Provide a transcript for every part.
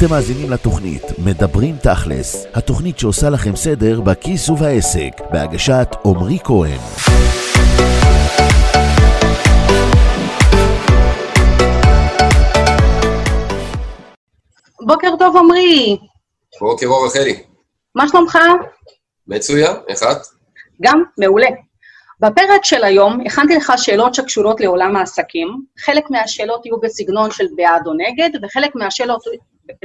אתם מאזינים לתוכנית מדברים תכלס, התוכנית שעושה לכם סדר בכיס ובעסק, בהגשת עמרי כהן. בוקר טוב, עמרי. בוקר אור, רחלי. מה שלומך? מצוין, איך את? גם, מעולה. בפרק של היום הכנתי לך שאלות שקשורות לעולם העסקים. חלק מהשאלות יהיו בסגנון של בעד או נגד, וחלק מהשאלות,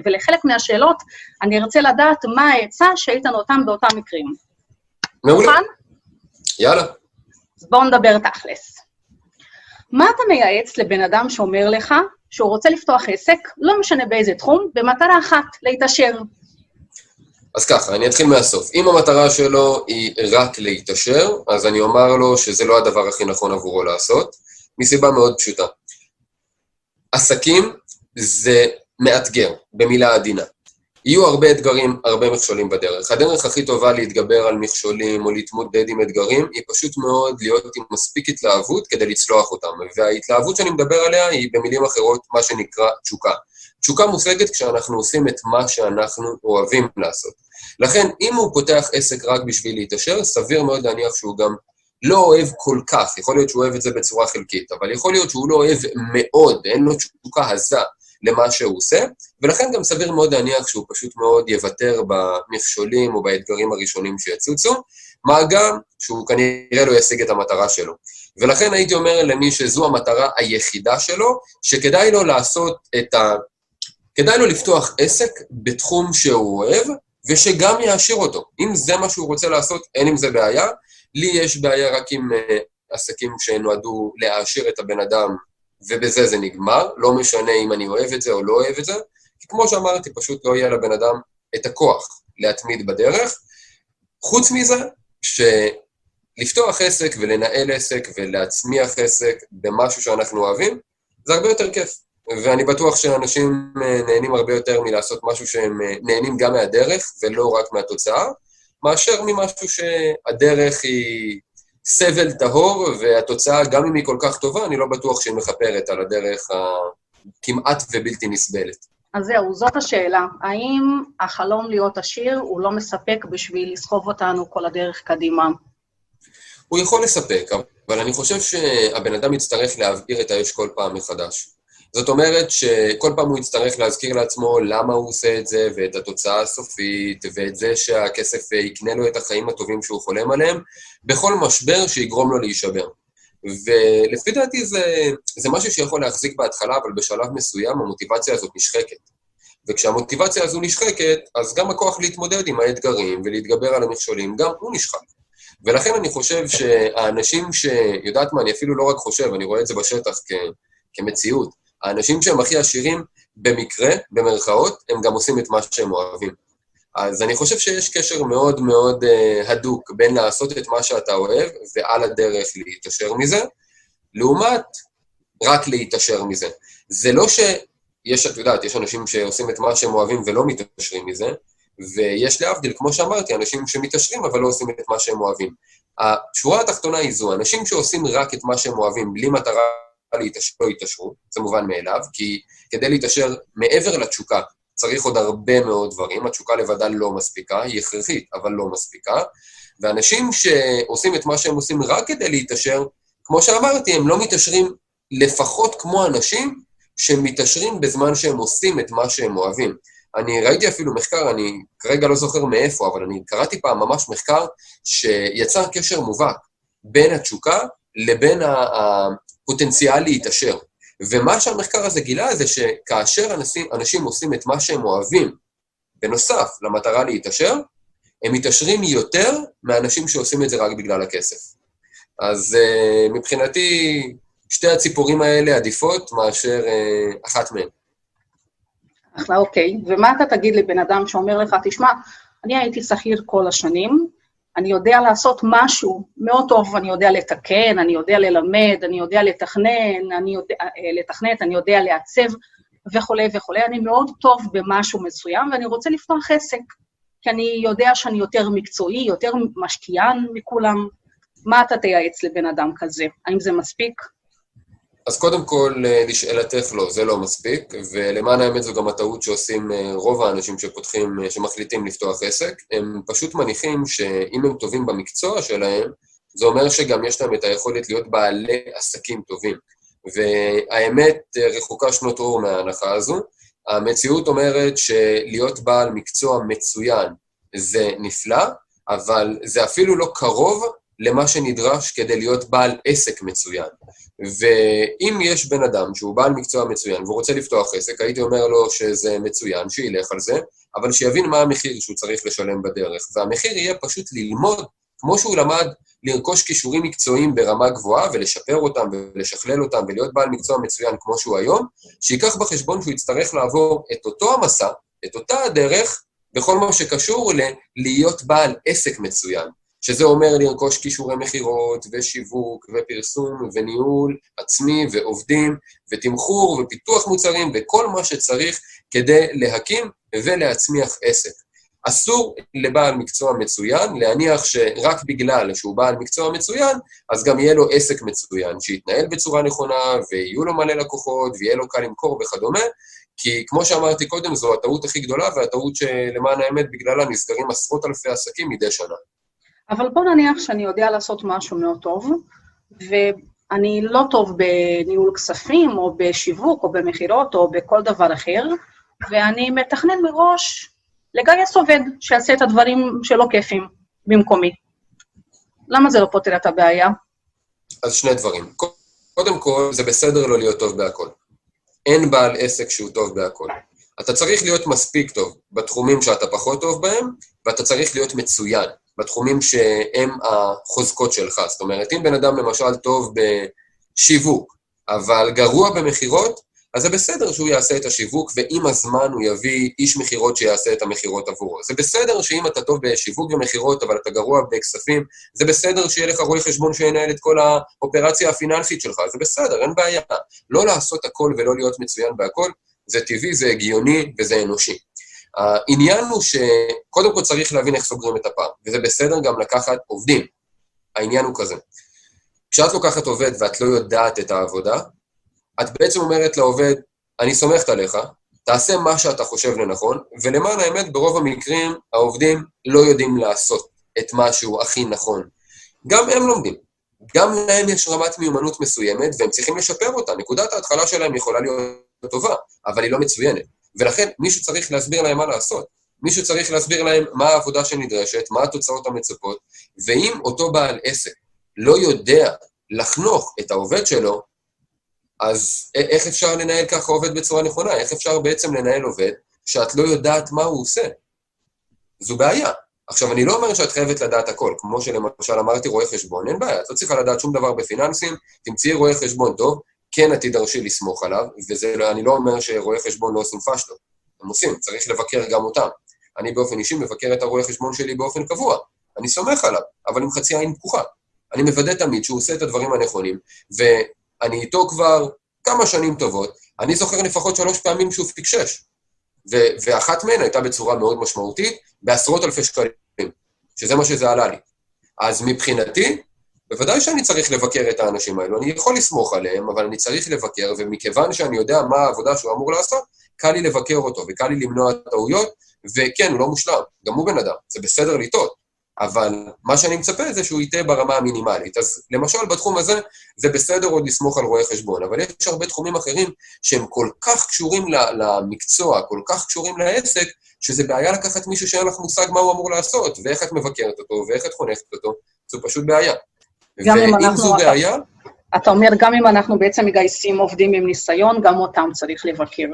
ולחלק מהשאלות אני ארצה לדעת מה העצה שהיית נותן באותם מקרים. מעולה. מוכן? יאללה. אז בואו נדבר תכלס. מה אתה מייעץ לבן אדם שאומר לך שהוא רוצה לפתוח עסק, לא משנה באיזה תחום, במטרה אחת, להתעשר? אז ככה, אני אתחיל מהסוף. אם המטרה שלו היא רק להתעשר, אז אני אומר לו שזה לא הדבר הכי נכון עבורו לעשות, מסיבה מאוד פשוטה. עסקים זה מאתגר, במילה עדינה. יהיו הרבה אתגרים, הרבה מכשולים בדרך. הדרך הכי טובה להתגבר על מכשולים או להתמודד עם אתגרים, היא פשוט מאוד להיות עם מספיק התלהבות כדי לצלוח אותם. וההתלהבות שאני מדבר עליה היא במילים אחרות מה שנקרא תשוקה. תשוקה מושגת כשאנחנו עושים את מה שאנחנו אוהבים לעשות. לכן, אם הוא פותח עסק רק בשביל להתעשר, סביר מאוד להניח שהוא גם לא אוהב כל כך, יכול להיות שהוא אוהב את זה בצורה חלקית, אבל יכול להיות שהוא לא אוהב מאוד, אין לו תשוקה עזה למה שהוא עושה, ולכן גם סביר מאוד להניח שהוא פשוט מאוד יוותר במכשולים או באתגרים הראשונים שיצוצו, מה גם שהוא כנראה לא ישיג את המטרה שלו. ולכן הייתי אומר למי שזו המטרה היחידה שלו, שכדאי לו לעשות את ה... כדאי לו לפתוח עסק בתחום שהוא אוהב, ושגם יעשיר אותו. אם זה מה שהוא רוצה לעשות, אין עם זה בעיה. לי יש בעיה רק עם uh, עסקים שנועדו להעשיר את הבן אדם, ובזה זה נגמר. לא משנה אם אני אוהב את זה או לא אוהב את זה, כי כמו שאמרתי, פשוט לא יהיה לבן אדם את הכוח להתמיד בדרך. חוץ מזה, שלפתוח עסק ולנהל עסק ולהצמיח עסק במשהו שאנחנו אוהבים, זה הרבה יותר כיף. ואני בטוח שאנשים אה, נהנים הרבה יותר מלעשות משהו שהם אה, נהנים גם מהדרך ולא רק מהתוצאה, מאשר ממשהו שהדרך היא סבל טהור, והתוצאה, גם אם היא כל כך טובה, אני לא בטוח שהיא מכפרת על הדרך הכמעט ובלתי נסבלת. אז זהו, זאת השאלה. האם החלום להיות עשיר הוא לא מספק בשביל לסחוב אותנו כל הדרך קדימה? הוא יכול לספק, אבל אני חושב שהבן אדם יצטרך להבעיר את האש כל פעם מחדש. זאת אומרת שכל פעם הוא יצטרך להזכיר לעצמו למה הוא עושה את זה, ואת התוצאה הסופית, ואת זה שהכסף יקנה לו את החיים הטובים שהוא חולם עליהם, בכל משבר שיגרום לו להישבר. ולפי דעתי זה, זה משהו שיכול להחזיק בהתחלה, אבל בשלב מסוים המוטיבציה הזאת נשחקת. וכשהמוטיבציה הזו נשחקת, אז גם הכוח להתמודד עם האתגרים ולהתגבר על המכשולים, גם הוא נשחק. ולכן אני חושב שהאנשים ש... יודעת מה, אני אפילו לא רק חושב, אני רואה את זה בשטח כ... כמציאות. האנשים שהם הכי עשירים, במקרה, במרכאות, הם גם עושים את מה שהם אוהבים. אז אני חושב שיש קשר מאוד מאוד uh, הדוק בין לעשות את מה שאתה אוהב ועל הדרך להתעשר מזה, לעומת רק להתעשר מזה. זה לא שיש, את יודעת, יש אנשים שעושים את מה שהם אוהבים ולא מתעשרים מזה, ויש להבדיל, כמו שאמרתי, אנשים שמתעשרים אבל לא עושים את מה שהם אוהבים. השורה התחתונה היא זו, אנשים שעושים רק את מה שהם אוהבים בלי מטרה להתעשר, לא יתעשרו, זה מובן מאליו, כי כדי להתעשר מעבר לתשוקה צריך עוד הרבה מאוד דברים, התשוקה לבדה לא מספיקה, היא הכרחית, אבל לא מספיקה, ואנשים שעושים את מה שהם עושים רק כדי להתעשר, כמו שאמרתי, הם לא מתעשרים לפחות כמו אנשים שמתעשרים בזמן שהם עושים את מה שהם אוהבים. אני ראיתי אפילו מחקר, אני כרגע לא זוכר מאיפה, אבל אני קראתי פעם ממש מחקר שיצר קשר מובהק בין התשוקה לבין פוטנציאל להתעשר. ומה שהמחקר הזה גילה זה שכאשר אנשים, אנשים עושים את מה שהם אוהבים, בנוסף למטרה להתעשר, הם מתעשרים יותר מאנשים שעושים את זה רק בגלל הכסף. אז uh, מבחינתי, שתי הציפורים האלה עדיפות מאשר uh, אחת מהן. אחלה, אוקיי. ומה אתה תגיד לבן אדם שאומר לך, תשמע, אני הייתי שכיר כל השנים, אני יודע לעשות משהו מאוד טוב, אני יודע לתקן, אני יודע ללמד, אני יודע לתכנן, אני יודע, אה, לתכנת, אני יודע לעצב וכולי וכולי. אני מאוד טוב במשהו מסוים, ואני רוצה לפתוח עסק, כי אני יודע שאני יותר מקצועי, יותר משקיען מכולם. מה אתה תייעץ לבן אדם כזה? האם זה מספיק? אז קודם כל, אה, לשאלתך לא, זה לא מספיק, ולמען האמת זו גם הטעות שעושים אה, רוב האנשים שפותחים, אה, שמחליטים לפתוח עסק. הם פשוט מניחים שאם הם טובים במקצוע שלהם, זה אומר שגם יש להם את היכולת להיות בעלי עסקים טובים. והאמת רחוקה שנות אור מההנחה הזו. המציאות אומרת שלהיות בעל מקצוע מצוין זה נפלא, אבל זה אפילו לא קרוב למה שנדרש כדי להיות בעל עסק מצוין. ואם יש בן אדם שהוא בעל מקצוע מצוין והוא רוצה לפתוח עסק, הייתי אומר לו שזה מצוין, שילך על זה, אבל שיבין מה המחיר שהוא צריך לשלם בדרך. והמחיר יהיה פשוט ללמוד, כמו שהוא למד לרכוש כישורים מקצועיים ברמה גבוהה ולשפר אותם ולשכלל אותם ולהיות בעל מקצוע מצוין כמו שהוא היום, שייקח בחשבון שהוא יצטרך לעבור את אותו המסע, את אותה הדרך, בכל מה שקשור ללהיות בעל עסק מצוין. שזה אומר לרכוש כישורי מכירות, ושיווק, ופרסום, וניהול עצמי, ועובדים, ותמחור, ופיתוח מוצרים, וכל מה שצריך כדי להקים ולהצמיח עסק. אסור לבעל מקצוע מצוין להניח שרק בגלל שהוא בעל מקצוע מצוין, אז גם יהיה לו עסק מצוין, שיתנהל בצורה נכונה, ויהיו לו מלא לקוחות, ויהיה לו קל למכור וכדומה, כי כמו שאמרתי קודם, זו הטעות הכי גדולה, והטעות שלמען האמת בגללה נסגרים עשרות אלפי עסקים מדי שנה. אבל בוא נניח שאני יודע לעשות משהו מאוד טוב, ואני לא טוב בניהול כספים, או בשיווק, או במכירות, או בכל דבר אחר, ואני מתכנן מראש לגייס עובד שיעשה את הדברים שלא כיפים במקומי. למה זה לא פותר את הבעיה? אז שני דברים. קודם כל, זה בסדר לא להיות טוב בהכל. אין בעל עסק שהוא טוב בהכל. אתה צריך להיות מספיק טוב בתחומים שאתה פחות טוב בהם, ואתה צריך להיות מצוין. בתחומים שהם החוזקות שלך. זאת אומרת, אם בן אדם למשל טוב בשיווק, אבל גרוע במכירות, אז זה בסדר שהוא יעשה את השיווק, ועם הזמן הוא יביא איש מכירות שיעשה את המכירות עבורו. זה בסדר שאם אתה טוב בשיווק ומכירות, אבל אתה גרוע בכספים, זה בסדר שיהיה לך רואה חשבון שינהל את כל האופרציה הפיננסית שלך, זה בסדר, אין בעיה. לא לעשות הכל ולא להיות מצוין בהכל, זה טבעי, זה הגיוני וזה אנושי. העניין הוא שקודם כל צריך להבין איך סוגרים את הפער, וזה בסדר גם לקחת עובדים. העניין הוא כזה. כשאת לוקחת עובד ואת לא יודעת את העבודה, את בעצם אומרת לעובד, אני סומכת עליך, תעשה מה שאתה חושב לנכון, ולמען האמת, ברוב המקרים העובדים לא יודעים לעשות את מה שהוא הכי נכון. גם הם לומדים. גם להם יש רמת מיומנות מסוימת, והם צריכים לשפר אותה. נקודת ההתחלה שלהם יכולה להיות טובה, אבל היא לא מצוינת. ולכן מישהו צריך להסביר להם מה לעשות. מישהו צריך להסביר להם מה העבודה שנדרשת, מה התוצאות המצופות, ואם אותו בעל עסק לא יודע לחנוך את העובד שלו, אז איך אפשר לנהל ככה עובד בצורה נכונה? איך אפשר בעצם לנהל עובד שאת לא יודעת מה הוא עושה? זו בעיה. עכשיו, אני לא אומר שאת חייבת לדעת הכל, כמו שלמשל אמרתי רואה חשבון, אין בעיה, את לא צריכה לדעת שום דבר בפיננסים, תמצאי רואה חשבון טוב, כן תידרשי לסמוך עליו, ואני לא אומר שרואי חשבון לא עושים פשטות, הם עושים, צריך לבקר גם אותם. אני באופן אישי מבקר את הרואה חשבון שלי באופן קבוע, אני סומך עליו, אבל עם חצי עין פקוחה. אני מוודא תמיד שהוא עושה את הדברים הנכונים, ואני איתו כבר כמה שנים טובות, אני זוכר לפחות שלוש פעמים שהוא פיקשש. ו- ואחת מהן הייתה בצורה מאוד משמעותית, בעשרות אלפי שקלים, שזה מה שזה עלה לי. אז מבחינתי, בוודאי שאני צריך לבקר את האנשים האלו, אני יכול לסמוך עליהם, אבל אני צריך לבקר, ומכיוון שאני יודע מה העבודה שהוא אמור לעשות, קל לי לבקר אותו, וקל לי למנוע טעויות, וכן, הוא לא מושלם, גם הוא בן אדם, זה בסדר לטעות, אבל מה שאני מצפה זה שהוא יטעה ברמה המינימלית. אז למשל, בתחום הזה, זה בסדר עוד לסמוך על רואי חשבון, אבל יש הרבה תחומים אחרים שהם כל כך קשורים למקצוע, כל כך קשורים לעסק, שזה בעיה לקחת מישהו שאין לך מושג מה הוא אמור לעשות, ואיך את מבקרת אותו, ואיך את חונכת אותו, זו פשוט בעיה. ואם זו בעיה... אתה אומר, גם אם אנחנו בעצם מגייסים עובדים עם ניסיון, גם אותם צריך לבקר.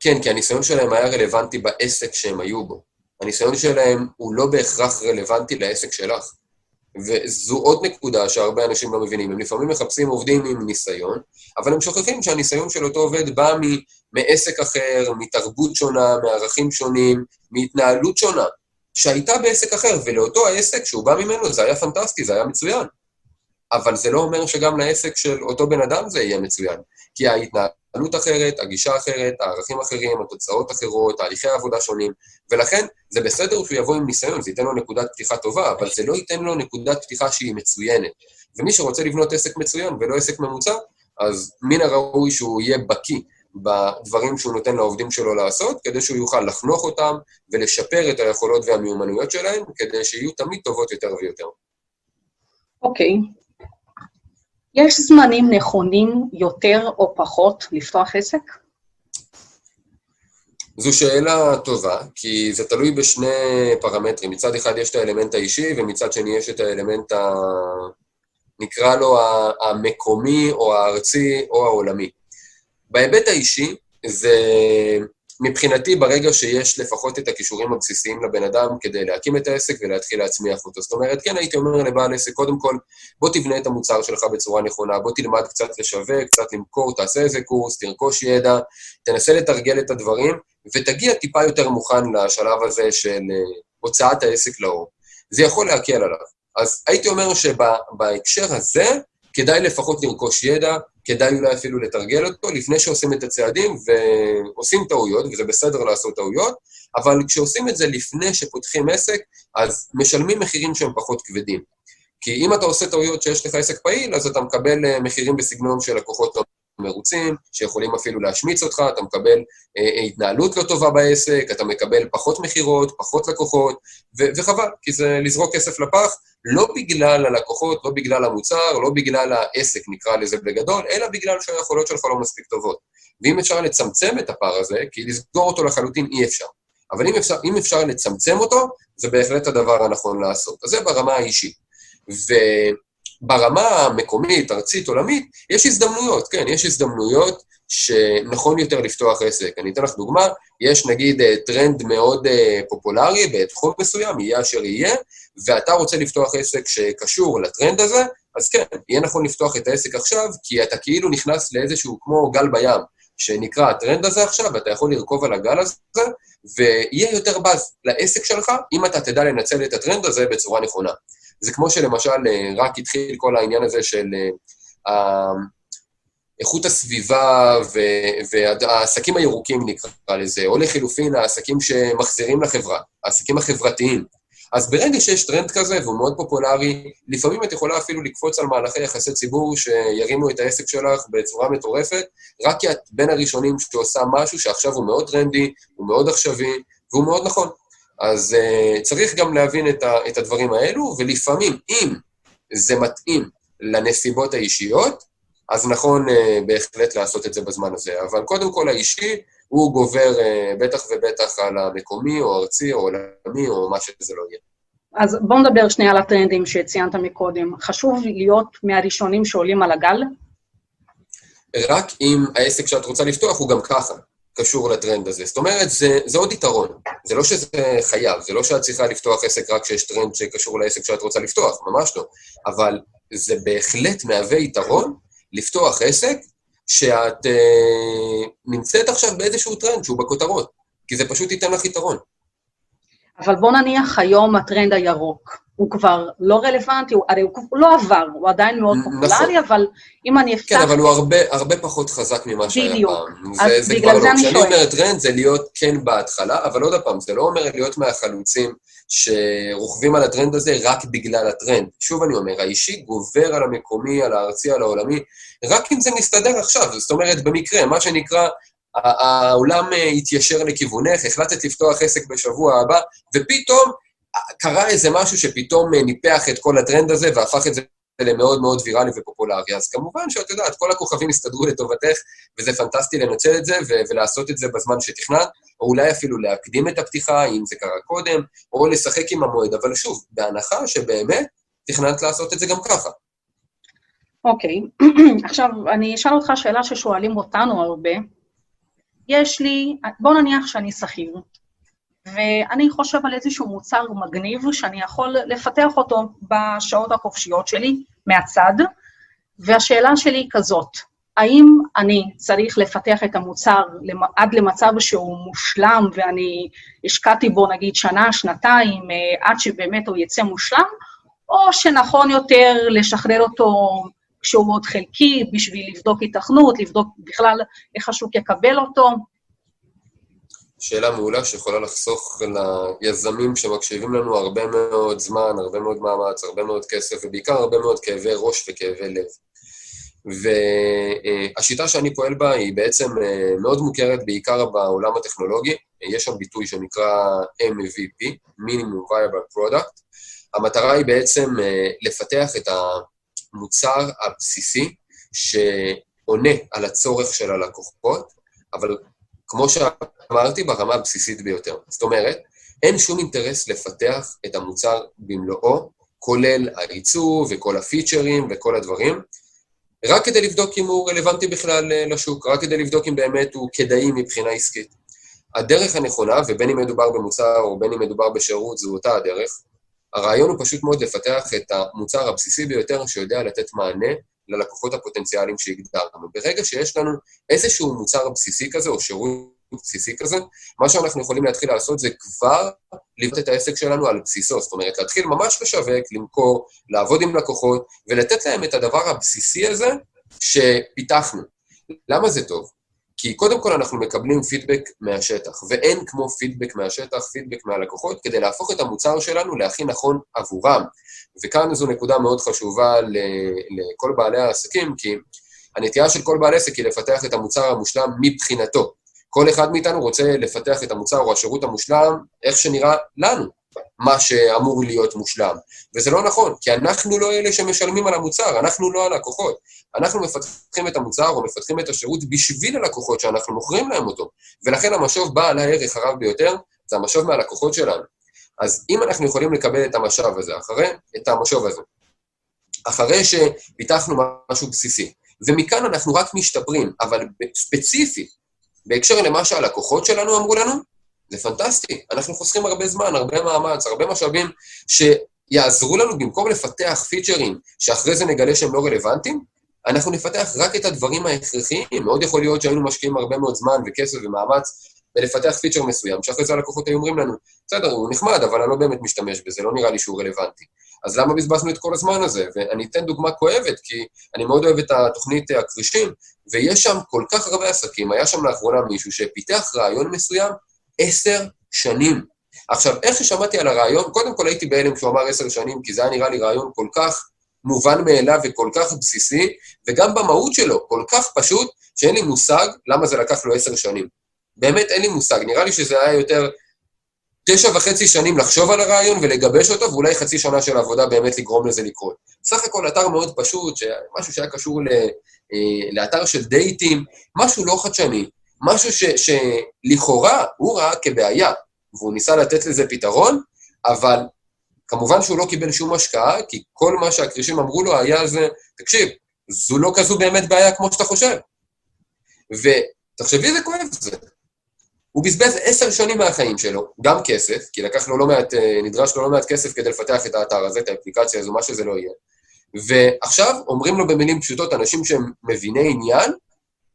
כן, כי הניסיון שלהם היה רלוונטי בעסק שהם היו בו. הניסיון שלהם הוא לא בהכרח רלוונטי לעסק שלך. וזו עוד נקודה שהרבה אנשים לא מבינים. הם לפעמים מחפשים עובדים עם ניסיון, אבל הם שוכחים שהניסיון של אותו עובד בא מעסק אחר, מתרבות שונה, מערכים שונים, מהתנהלות שונה, שהייתה בעסק אחר, ולאותו העסק שהוא בא ממנו זה היה פנטסטי, זה היה מצוין. אבל זה לא אומר שגם לעסק של אותו בן אדם זה יהיה מצוין. כי ההתנהלות אחרת, הגישה אחרת, הערכים אחרים, התוצאות אחרות, תהליכי העבודה שונים, ולכן זה בסדר שהוא יבוא עם ניסיון, זה ייתן לו נקודת פתיחה טובה, אבל זה לא ייתן לו נקודת פתיחה שהיא מצוינת. ומי שרוצה לבנות עסק מצוין ולא עסק ממוצע, אז מן הראוי שהוא יהיה בקיא בדברים שהוא נותן לעובדים שלו לעשות, כדי שהוא יוכל לחנוך אותם ולשפר את היכולות והמיומנויות שלהם, כדי שיהיו תמיד טובות יותר ויותר. אוקיי. Okay. יש זמנים נכונים יותר או פחות לפתוח עסק? זו שאלה טובה, כי זה תלוי בשני פרמטרים. מצד אחד יש את האלמנט האישי, ומצד שני יש את האלמנט ה... נקרא לו המקומי, או הארצי, או העולמי. בהיבט האישי, זה מבחינתי, ברגע שיש לפחות את הכישורים הבסיסיים לבן אדם כדי להקים את העסק ולהתחיל להצמיח אותו. זאת אומרת, כן, הייתי אומר לבעל עסק, קודם כל, בוא תבנה את המוצר שלך בצורה נכונה, בוא תלמד קצת לשווק, קצת למכור, תעשה איזה קורס, תרכוש ידע, תנסה לתרגל את הדברים, ותגיע טיפה יותר מוכן לשלב הזה של אה, הוצאת העסק לאור. זה יכול להקל עליו. אז הייתי אומר שבהקשר הזה, כדאי לפחות לרכוש ידע, כדאי אולי אפילו לתרגל אותו לפני שעושים את הצעדים, ועושים טעויות, וזה בסדר לעשות טעויות, אבל כשעושים את זה לפני שפותחים עסק, אז משלמים מחירים שהם פחות כבדים. כי אם אתה עושה טעויות שיש לך עסק פעיל, אז אתה מקבל אה, מחירים בסגנון של לקוחות מרוצים, שיכולים אפילו להשמיץ אותך, אתה מקבל אה, אה, התנהלות לא טובה בעסק, אתה מקבל פחות מכירות, פחות לקוחות, ו- וחבל, כי זה לזרוק כסף לפח, לא בגלל הלקוחות, לא בגלל המוצר, לא בגלל העסק, נקרא לזה בגדול, אלא בגלל שהיכולות שלך לא מספיק טובות. ואם אפשר לצמצם את הפער הזה, כי לסגור אותו לחלוטין אי אפשר. אבל אם אפשר, אם אפשר לצמצם אותו, זה בהחלט הדבר הנכון לעשות. אז זה ברמה האישית. וברמה המקומית, ארצית, עולמית, יש הזדמנויות, כן, יש הזדמנויות שנכון יותר לפתוח עסק. אני אתן לך דוגמה, יש נגיד אה, טרנד מאוד אה, פופולרי בתחום מסוים, יהיה אשר יהיה, ואתה רוצה לפתוח עסק שקשור לטרנד הזה, אז כן, יהיה נכון לפתוח את העסק עכשיו, כי אתה כאילו נכנס לאיזשהו כמו גל בים, שנקרא הטרנד הזה עכשיו, ואתה יכול לרכוב על הגל הזה, ויהיה יותר באז לעסק שלך, אם אתה תדע לנצל את הטרנד הזה בצורה נכונה. זה כמו שלמשל אה, רק התחיל כל העניין הזה של איכות הסביבה והעסקים הירוקים נקרא לזה, או לחילופין העסקים שמחזירים לחברה, העסקים החברתיים. אז ברגע שיש טרנד כזה, והוא מאוד פופולרי, לפעמים את יכולה אפילו לקפוץ על מהלכי יחסי ציבור שירימו את העסק שלך בצורה מטורפת, רק כי את בין הראשונים שעושה משהו שעכשיו הוא מאוד טרנדי, הוא מאוד עכשווי, והוא מאוד נכון. אז uh, צריך גם להבין את, ה, את הדברים האלו, ולפעמים, אם זה מתאים לנסיבות האישיות, אז נכון uh, בהחלט לעשות את זה בזמן הזה. אבל קודם כל האישי, הוא גובר uh, בטח ובטח על המקומי, או ארצי, או עולמי, או מה שזה לא יהיה. אז בואו נדבר שנייה על הטרנדים שציינת מקודם. חשוב להיות מהראשונים שעולים על הגל? רק אם העסק שאת רוצה לפתוח הוא גם ככה. קשור לטרנד הזה. זאת אומרת, זה, זה עוד יתרון. זה לא שזה חייב, זה לא שאת צריכה לפתוח עסק רק כשיש טרנד שקשור לעסק שאת רוצה לפתוח, ממש לא. אבל זה בהחלט מהווה יתרון לפתוח עסק שאת אה, נמצאת עכשיו באיזשהו טרנד שהוא בכותרות, כי זה פשוט ייתן לך יתרון. אבל בוא נניח היום הטרנד הירוק. הוא כבר לא רלוונטי, הוא, הרי הוא לא עבר, הוא עדיין מאוד פופולרי, נכון. אבל אם אני אפתח... כן, אבל הוא הרבה, הרבה פחות חזק ממה שהיה בדיוק. פעם. אז זה, זה בגלל זה לא. אני שואלת. כשאני אומר טרנד, זה להיות כן בהתחלה, אבל עוד פעם, זה לא אומר להיות מהחלוצים שרוכבים על הטרנד הזה רק בגלל הטרנד. שוב אני אומר, האישי גובר על המקומי, על הארצי, על העולמי, רק אם זה מסתדר עכשיו. זאת אומרת, במקרה, מה שנקרא, העולם אה, התיישר לכיוונך, החלטת לפתוח עסק בשבוע הבא, ופתאום קרה איזה משהו שפתאום אה, ניפח את כל הטרנד הזה והפך את זה למאוד מאוד ויראלי ופופולרי. אז כמובן שאת יודעת, כל הכוכבים הסתדרו לטובתך, וזה פנטסטי לנצל את זה ו- ולעשות את זה בזמן שתכננת, או אולי אפילו להקדים את הפתיחה, אם זה קרה קודם, או לשחק עם המועד, אבל שוב, בהנחה שבאמת תכננת לעשות את זה גם ככה. אוקיי, okay. עכשיו, אני אשאל אותך שאלה ששואלים אותנו הרבה. יש לי, בוא נניח שאני שכיר, ואני חושב על איזשהו מוצר מגניב שאני יכול לפתח אותו בשעות החופשיות שלי, מהצד, והשאלה שלי היא כזאת, האם אני צריך לפתח את המוצר עד למצב שהוא מושלם ואני השקעתי בו נגיד שנה, שנתיים, אה, עד שבאמת הוא יצא מושלם, או שנכון יותר לשחרר אותו כשהוא מאוד חלקי, בשביל לבדוק התכנות, לבדוק בכלל איך השוק יקבל אותו, שאלה מעולה שיכולה לחסוך ליזמים שמקשיבים לנו הרבה מאוד זמן, הרבה מאוד מאמץ, הרבה מאוד כסף, ובעיקר הרבה מאוד כאבי ראש וכאבי לב. והשיטה שאני פועל בה היא בעצם מאוד מוכרת בעיקר בעולם הטכנולוגי. יש שם ביטוי שנקרא MVP, Minimum Viable Product. המטרה היא בעצם לפתח את המוצר הבסיסי שעונה על הצורך של הלקוחות, אבל כמו שאמרתי, ברמה הבסיסית ביותר. זאת אומרת, אין שום אינטרס לפתח את המוצר במלואו, כולל העיצוב וכל הפיצ'רים וכל הדברים, רק כדי לבדוק אם הוא רלוונטי בכלל אה, לשוק, רק כדי לבדוק אם באמת הוא כדאי מבחינה עסקית. הדרך הנכונה, ובין אם מדובר במוצר או בין אם מדובר בשירות, זו אותה הדרך, הרעיון הוא פשוט מאוד לפתח את המוצר הבסיסי ביותר שיודע לתת מענה ללקוחות הפוטנציאליים שהגדרנו. ברגע שיש לנו איזשהו מוצר בסיסי כזה או שירות בסיסי כזה, מה שאנחנו יכולים להתחיל לעשות זה כבר לבנות את העסק שלנו על בסיסו, זאת אומרת, להתחיל ממש לשווק, למכור, לעבוד עם לקוחות, ולתת להם את הדבר הבסיסי הזה שפיתחנו. למה זה טוב? כי קודם כל אנחנו מקבלים פידבק מהשטח, ואין כמו פידבק מהשטח, פידבק מהלקוחות, כדי להפוך את המוצר שלנו להכי נכון עבורם. וכאן זו נקודה מאוד חשובה לכל בעלי העסקים, כי הנטייה של כל בעל עסק היא לפתח את המוצר המושלם מבחינתו. כל אחד מאיתנו רוצה לפתח את המוצר או השירות המושלם איך שנראה לנו, מה שאמור להיות מושלם. וזה לא נכון, כי אנחנו לא אלה שמשלמים על המוצר, אנחנו לא הלקוחות. אנחנו מפתחים את המוצר או מפתחים את השירות בשביל הלקוחות שאנחנו מוכרים להם אותו. ולכן המשוב בעל הערך הרב ביותר זה המשוב מהלקוחות שלנו. אז אם אנחנו יכולים לקבל את המשאב הזה, אחרי, את המשוב הזה, אחרי שפיתחנו משהו בסיסי, ומכאן אנחנו רק משתפרים, אבל ספציפית, בהקשר למה שהלקוחות שלנו אמרו לנו, זה פנטסטי. אנחנו חוסכים הרבה זמן, הרבה מאמץ, הרבה משאבים שיעזרו לנו במקום לפתח פיצ'רים שאחרי זה נגלה שהם לא רלוונטיים, אנחנו נפתח רק את הדברים ההכרחיים. מאוד יכול להיות שהיינו משקיעים הרבה מאוד זמן וכסף ומאמץ בלפתח פיצ'ר מסוים, שאחרי זה הלקוחות היו אומרים לנו, בסדר, הוא נחמד, אבל אני לא באמת משתמש בזה, לא נראה לי שהוא רלוונטי. אז למה בזבזנו את כל הזמן הזה? ואני אתן דוגמה כואבת, כי אני מאוד אוהב את התוכנית הכרישים, ויש שם כל כך הרבה עסקים, היה שם לאחרונה מישהו שפיתח רעיון מסוים עשר שנים. עכשיו, איך ששמעתי על הרעיון, קודם כל הייתי בהלם כשהוא אמר עשר שנים, כי זה היה נראה לי רעיון כל כך מובן מאליו וכל כך בסיסי, וגם במהות שלו, כל כך פשוט, שאין לי מושג למה זה לקח לו עשר שנים. באמת אין לי מושג, נראה לי שזה היה יותר תשע וחצי שנים לחשוב על הרעיון ולגבש אותו, ואולי חצי שנה של עבודה באמת לגרום לזה לקרות. סך הכל אתר מאוד פשוט, משהו שהיה קשור ל, אה, לאתר של דייטים, משהו לא חדשני, משהו ש, שלכאורה הוא ראה כבעיה, והוא ניסה לתת לזה פתרון, אבל כמובן שהוא לא קיבל שום השקעה, כי כל מה שהכרישים אמרו לו היה זה, תקשיב, זו לא כזו באמת בעיה כמו שאתה חושב. ותחשבי איזה כואב זה. הוא בזבז עשר שנים מהחיים שלו, גם כסף, כי לקח לו לא מעט, אה, נדרש לו לא מעט כסף כדי לפתח את האתר הזה, את האפליקציה הזו, מה שזה לא יהיה. ועכשיו אומרים לו במילים פשוטות, אנשים שהם מביני עניין,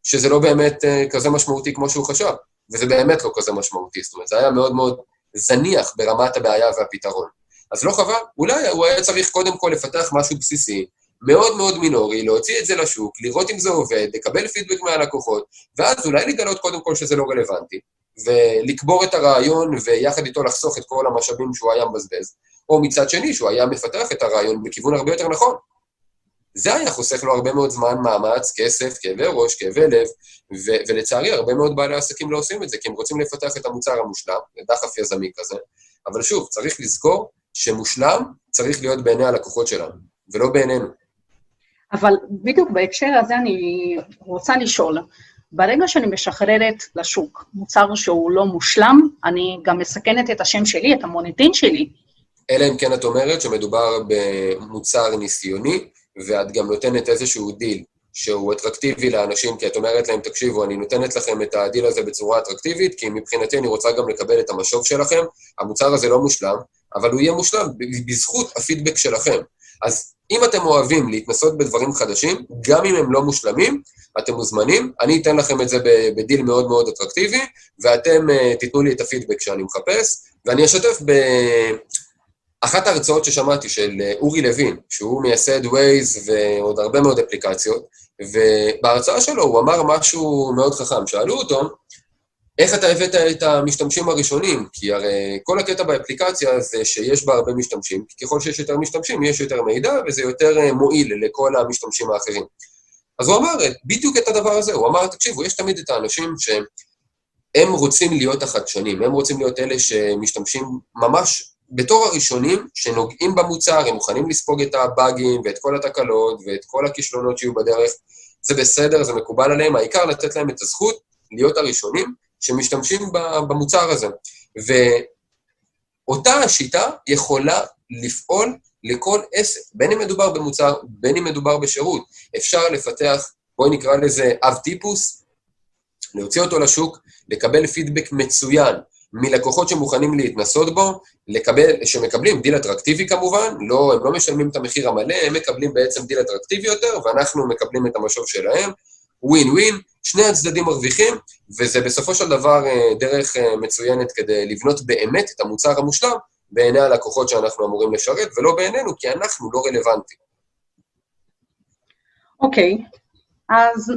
שזה לא באמת uh, כזה משמעותי כמו שהוא חשב, וזה באמת לא כזה משמעותי, זאת אומרת, זה היה מאוד מאוד זניח ברמת הבעיה והפתרון. אז לא חבל, אולי הוא היה צריך קודם כל לפתח משהו בסיסי, מאוד מאוד מינורי, להוציא את זה לשוק, לראות אם זה עובד, לקבל פידבק מהלקוחות, ואז אולי לגלות קודם כל שזה לא רלוונטי, ולקבור את הרעיון ויחד איתו לחסוך את כל המשאבים שהוא היה מבזבז, או מצד שני, שהוא היה מפתח את הרעיון בכיוון הרבה יותר נכון. זה היה חוסך לו הרבה מאוד זמן, מאמץ, כסף, כאבי ראש, כאבי לב, ו- ולצערי, הרבה מאוד בעלי עסקים לא עושים את זה, כי הם רוצים לפתח את המוצר המושלם, דחף יזמי כזה, אבל שוב, צריך לזכור שמושלם צריך להיות בעיני הלקוחות שלנו, ולא בעינינו. אבל בדיוק בהקשר הזה אני רוצה לשאול, ברגע שאני משחררת לשוק מוצר שהוא לא מושלם, אני גם מסכנת את השם שלי, את המוניטין שלי. אלא אם כן את אומרת שמדובר במוצר ניסיוני, ואת גם נותנת איזשהו דיל שהוא אטרקטיבי לאנשים, כי את אומרת להם, תקשיבו, אני נותנת לכם את הדיל הזה בצורה אטרקטיבית, כי מבחינתי אני רוצה גם לקבל את המשוב שלכם. המוצר הזה לא מושלם, אבל הוא יהיה מושלם בזכות הפידבק שלכם. אז אם אתם אוהבים להתנסות בדברים חדשים, גם אם הם לא מושלמים, אתם מוזמנים, אני אתן לכם את זה בדיל מאוד מאוד אטרקטיבי, ואתם uh, תיתנו לי את הפידבק שאני מחפש, ואני אשתף באחת ההרצאות ששמעתי של uh, אורי לוין, שהוא מייסד Waze ועוד הרבה מאוד אפליקציות, ובהרצאה שלו הוא אמר משהו מאוד חכם. שאלו אותו, איך אתה הבאת את המשתמשים הראשונים? כי הרי כל הקטע באפליקציה זה שיש בה הרבה משתמשים, כי ככל שיש יותר משתמשים יש יותר מידע וזה יותר אה, מועיל לכל המשתמשים האחרים. אז הוא אמר בדיוק את הדבר הזה, הוא אמר, תקשיבו, יש תמיד את האנשים שהם רוצים להיות החדשנים, הם רוצים להיות אלה שמשתמשים ממש בתור הראשונים שנוגעים במוצר, הם מוכנים לספוג את הבאגים ואת כל התקלות ואת כל הכישלונות שיהיו בדרך. זה בסדר, זה מקובל עליהם, העיקר לתת להם את הזכות להיות הראשונים שמשתמשים במוצר הזה. ואותה השיטה יכולה לפעול לכל עסק, בין אם מדובר במוצר, בין אם מדובר בשירות. אפשר לפתח, בואי נקרא לזה אב טיפוס, להוציא אותו לשוק, לקבל פידבק מצוין מלקוחות שמוכנים להתנסות בו, לקבל, שמקבלים דיל אטרקטיבי כמובן, לא, הם לא משלמים את המחיר המלא, הם מקבלים בעצם דיל אטרקטיבי יותר, ואנחנו מקבלים את המשוב שלהם, ווין ווין, שני הצדדים מרוויחים, וזה בסופו של דבר אה, דרך אה, מצוינת כדי לבנות באמת את המוצר המושלם בעיני הלקוחות שאנחנו אמורים לשרת, ולא בעינינו, כי אנחנו לא רלוונטיים. אוקיי, okay. אז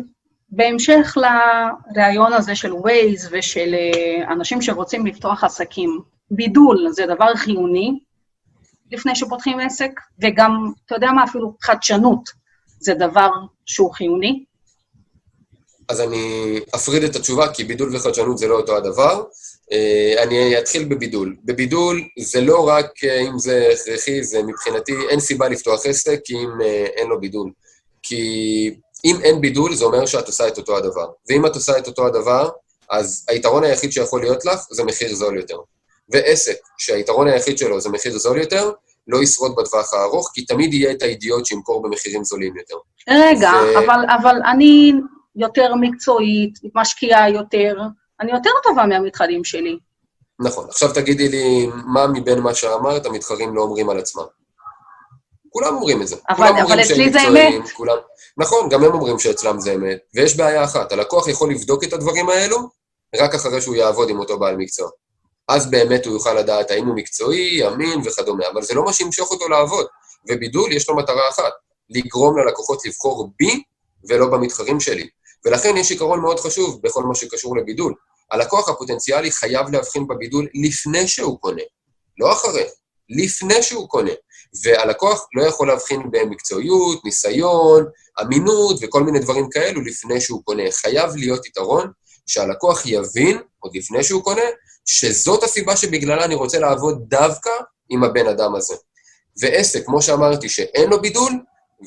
בהמשך לרעיון הזה של Waze ושל אה, אנשים שרוצים לפתוח עסקים, בידול זה דבר חיוני לפני שפותחים עסק, וגם, אתה יודע מה, אפילו חדשנות זה דבר שהוא חיוני. אז אני אפריד את התשובה, כי בידול וחדשנות זה לא אותו הדבר. אה, אני אתחיל בבידול. בבידול זה לא רק אה, אם זה הכרחי, זה מבחינתי, אין סיבה לפתוח עסק אם אין לו בידול. כי אם אין בידול, זה אומר שאת עושה את אותו הדבר. ואם את עושה את אותו הדבר, אז היתרון היחיד שיכול להיות לך זה מחיר זול יותר. ועסק שהיתרון היחיד שלו זה מחיר זול יותר, לא ישרוד בטווח הארוך, כי תמיד יהיה את האידיוט שימכור במחירים זולים יותר. רגע, ו... אבל, אבל אני יותר מקצועית, משקיעה יותר, אני יותר טובה מהמתחרים שלי. נכון. עכשיו תגידי לי, מה מבין מה שאמרת המתחרים לא אומרים על עצמם? כולם אומרים את זה. אבל, אבל אצלי זה אמת. כולם... נכון, גם הם אומרים שאצלם זה אמת, ויש בעיה אחת, הלקוח יכול לבדוק את הדברים האלו רק אחרי שהוא יעבוד עם אותו בעל מקצוע. אז באמת הוא יוכל לדעת האם הוא מקצועי, אמין וכדומה, אבל זה לא מה שימשוך אותו לעבוד. ובידול יש לו מטרה אחת, לגרום ללקוחות לבחור בי ולא במתחרים שלי. ולכן יש עיקרון מאוד חשוב בכל מה שקשור לבידול. הלקוח הפוטנציאלי חייב להבחין בבידול לפני שהוא קונה, לא אחרי, לפני שהוא קונה. והלקוח לא יכול להבחין במקצועיות, ניסיון, אמינות וכל מיני דברים כאלו לפני שהוא קונה. חייב להיות יתרון שהלקוח יבין, עוד לפני שהוא קונה, שזאת הסיבה שבגללה אני רוצה לעבוד דווקא עם הבן אדם הזה. ועסק, כמו שאמרתי, שאין לו בידול,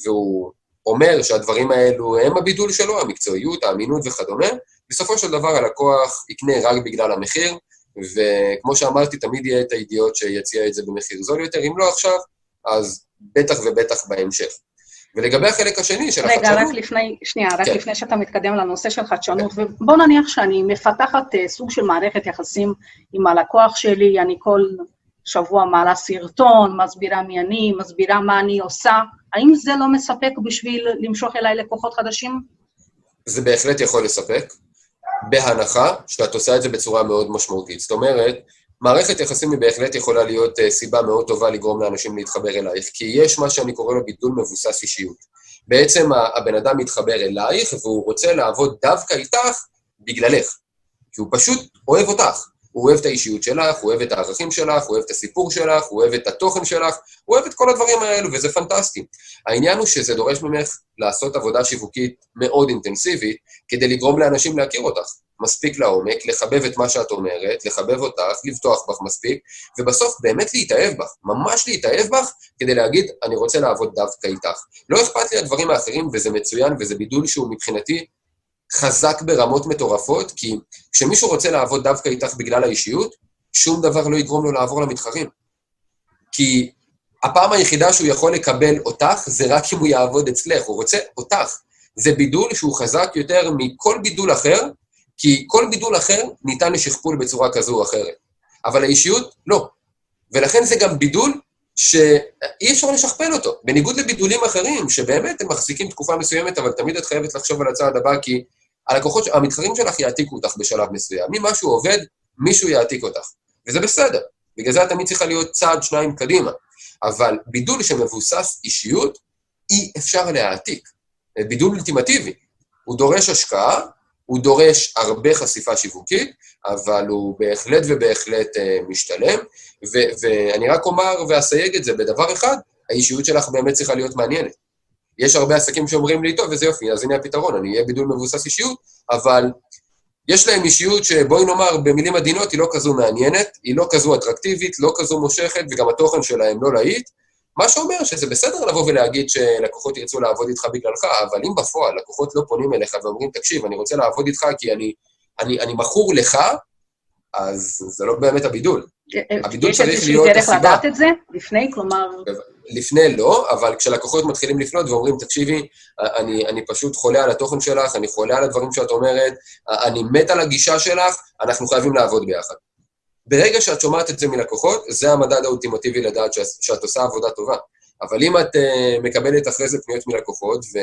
והוא אומר שהדברים האלו הם הבידול שלו, המקצועיות, האמינות וכדומה, בסופו של דבר הלקוח יקנה רק בגלל המחיר, וכמו שאמרתי, תמיד יהיה את הידיעות שיציע את זה במחיר זול יותר, אם לא עכשיו, אז בטח ובטח בהמשך. ולגבי החלק השני של רגע, החדשנות... רגע, רק לפני, שנייה, רק כן. לפני שאתה מתקדם לנושא של חדשנות, כן. ובוא נניח שאני מפתחת uh, סוג של מערכת יחסים עם הלקוח שלי, אני כל שבוע מעלה סרטון, מסבירה מי אני, מסבירה מה אני עושה, האם זה לא מספק בשביל למשוך אליי לקוחות חדשים? זה בהחלט יכול לספק, בהנחה שאת עושה את זה בצורה מאוד משמעותית. זאת אומרת, מערכת יחסים היא בהחלט יכולה להיות uh, סיבה מאוד טובה לגרום לאנשים להתחבר אלייך, כי יש מה שאני קורא לו בידול מבוסס אישיות. בעצם הבן אדם מתחבר אלייך והוא רוצה לעבוד דווקא איתך בגללך, כי הוא פשוט אוהב אותך. הוא אוהב את האישיות שלך, הוא אוהב את הערכים שלך, הוא אוהב את הסיפור שלך, הוא אוהב את התוכן שלך, הוא אוהב את כל הדברים האלו, וזה פנטסטי. העניין הוא שזה דורש ממך לעשות עבודה שיווקית מאוד אינטנסיבית, כדי לגרום לאנשים להכיר אותך. מספיק לעומק, לחבב את מה שאת אומרת, לחבב אותך, לבטוח בך מספיק, ובסוף באמת להתאהב בך, ממש להתאהב בך, כדי להגיד, אני רוצה לעבוד דווקא איתך. לא אכפת לי הדברים האחרים, וזה מצוין, וזה בידול שהוא מבחינתי חזק ברמות מטורפות, כי כשמישהו רוצה לעבוד דווקא איתך בגלל האישיות, שום דבר לא יגרום לו לעבור למתחרים. כי הפעם היחידה שהוא יכול לקבל אותך, זה רק אם הוא יעבוד אצלך, הוא רוצה אותך. זה בידול שהוא חזק יותר מכל בידול אחר, כי כל גידול אחר ניתן לשכפול בצורה כזו או אחרת. אבל האישיות, לא. ולכן זה גם בידול שאי אפשר לשכפל אותו. בניגוד לבידולים אחרים, שבאמת הם מחזיקים תקופה מסוימת, אבל תמיד את חייבת לחשוב על הצעד הבא, כי הלקוחות, המתחרים שלך יעתיקו אותך בשלב מסוים. אם משהו עובד, מישהו יעתיק אותך. וזה בסדר. בגלל זה את תמיד צריכה להיות צעד, שניים קדימה. אבל בידול שמבוסס אישיות, אי אפשר להעתיק. בידול אולטימטיבי. הוא דורש השקעה, הוא דורש הרבה חשיפה שיווקית, אבל הוא בהחלט ובהחלט uh, משתלם. ו- ואני רק אומר ואסייג את זה בדבר אחד, האישיות שלך באמת צריכה להיות מעניינת. יש הרבה עסקים שאומרים לי, טוב, איזה יופי, אז הנה הפתרון, אני אהיה בידול מבוסס אישיות, אבל יש להם אישיות שבואי נאמר, במילים עדינות, היא לא כזו מעניינת, היא לא כזו אטרקטיבית, לא כזו מושכת, וגם התוכן שלהם לא להיט, מה שאומר שזה בסדר לבוא ולהגיד שלקוחות ירצו לעבוד איתך בגללך, אבל אם בפועל לקוחות לא פונים אליך ואומרים, תקשיב, אני רוצה לעבוד איתך כי אני, אני, אני מכור לך, אז זה לא באמת הבידול. הבידול צריך להיות הסיבה. יש איזושהי דרך לדעת את זה לפני? כלומר... לפני לא, אבל כשלקוחות מתחילים לפנות ואומרים, תקשיבי, אני, אני פשוט חולה על התוכן שלך, אני חולה על הדברים שאת אומרת, אני מת על הגישה שלך, אנחנו חייבים לעבוד ביחד. ברגע שאת שומעת את זה מלקוחות, זה המדד האולטימטיבי לדעת שאת, שאת עושה עבודה טובה. אבל אם את uh, מקבלת אחרי זה פניות מלקוחות, ו...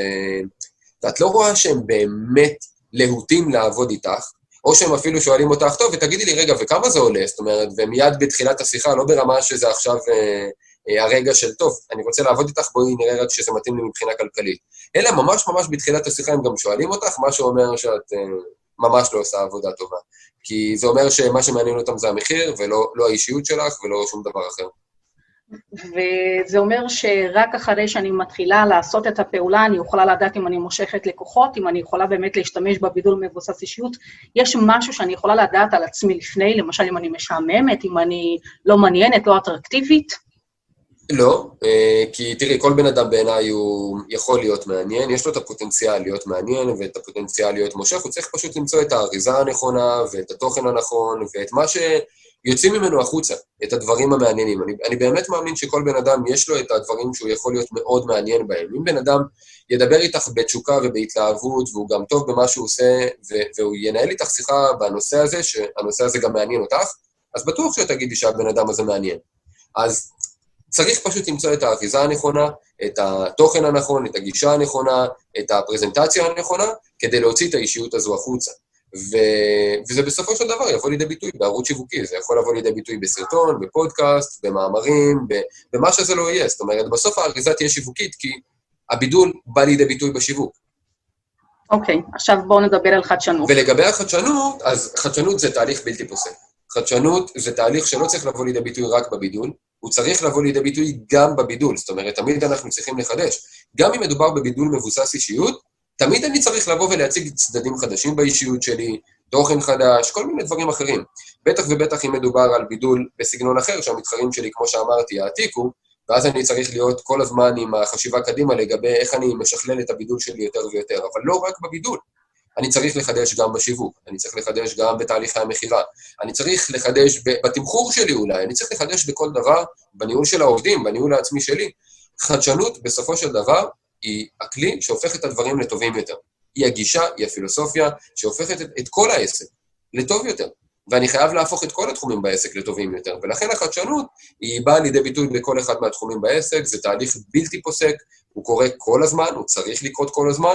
ואת לא רואה שהם באמת להוטים לעבוד איתך, או שהם אפילו שואלים אותך, טוב, ותגידי לי, רגע, וכמה זה עולה? זאת אומרת, ומיד בתחילת השיחה, לא ברמה שזה עכשיו אה, אה, הרגע של, טוב, אני רוצה לעבוד איתך, בואי נראה רק שזה מתאים לי מבחינה כלכלית. אלא ממש ממש בתחילת השיחה הם גם שואלים אותך, מה שאומר שאת אה, ממש לא עושה עבודה טובה. כי זה אומר שמה שמעניין אותם זה המחיר, ולא לא האישיות שלך, ולא שום דבר אחר. וזה אומר שרק אחרי שאני מתחילה לעשות את הפעולה, אני יכולה לדעת אם אני מושכת לקוחות, אם אני יכולה באמת להשתמש בבידול מבוסס אישיות. יש משהו שאני יכולה לדעת על עצמי לפני, למשל אם אני משעממת, אם אני לא מעניינת, לא אטרקטיבית? לא, אה, כי תראי, כל בן אדם בעיניי הוא יכול להיות מעניין, יש לו את הפוטנציאל להיות מעניין ואת הפוטנציאל להיות מושך, הוא צריך פשוט למצוא את האריזה הנכונה ואת התוכן הנכון ואת מה ש... יוצאים ממנו החוצה, את הדברים המעניינים. אני, אני באמת מאמין שכל בן אדם יש לו את הדברים שהוא יכול להיות מאוד מעניין בהם. אם בן אדם ידבר איתך בתשוקה ובהתלהבות, והוא גם טוב במה שהוא עושה, ו, והוא ינהל איתך שיחה בנושא הזה, שהנושא הזה גם מעניין אותך, אז בטוח שתגידי שהבן אדם הזה מעניין. אז צריך פשוט למצוא את האחיזה הנכונה, את התוכן הנכון, את הגישה הנכונה, את הפרזנטציה הנכונה, כדי להוציא את האישיות הזו החוצה. ו... וזה בסופו של דבר יבוא לידי ביטוי בערוץ שיווקי, זה יכול לבוא לידי ביטוי בסרטון, בפודקאסט, במאמרים, ב... במה שזה לא יהיה. זאת אומרת, בסוף האריזה תהיה שיווקית, כי הבידול בא לידי ביטוי בשיווק. אוקיי, okay, עכשיו בואו נדבר על חדשנות. ולגבי החדשנות, אז חדשנות זה תהליך בלתי פוסק. חדשנות זה תהליך שלא צריך לבוא לידי ביטוי רק בבידול, הוא צריך לבוא לידי ביטוי גם בבידול. זאת אומרת, תמיד אנחנו צריכים לחדש. גם אם מדובר בבידול מבוסס אישיות, תמיד אני צריך לבוא ולהציג צדדים חדשים באישיות שלי, תוכן חדש, כל מיני דברים אחרים. בטח ובטח אם מדובר על בידול בסגנון אחר, שהמתחרים שלי, כמו שאמרתי, יעתיקו, ואז אני צריך להיות כל הזמן עם החשיבה קדימה לגבי איך אני משכלל את הבידול שלי יותר ויותר, אבל לא רק בבידול. אני צריך לחדש גם בשיווק, אני צריך לחדש גם בתהליכי המכירה, אני צריך לחדש בתמחור שלי אולי, אני צריך לחדש בכל דבר, בניהול של העובדים, בניהול העצמי שלי. חדשנות, בסופו של דבר, היא הכלי שהופך את הדברים לטובים יותר. היא הגישה, היא הפילוסופיה, שהופכת את, את כל העסק לטוב יותר. ואני חייב להפוך את כל התחומים בעסק לטובים יותר. ולכן החדשנות, היא באה לידי ביטוי בכל אחד מהתחומים בעסק, זה תהליך בלתי פוסק, הוא קורה כל הזמן, הוא צריך לקרות כל הזמן.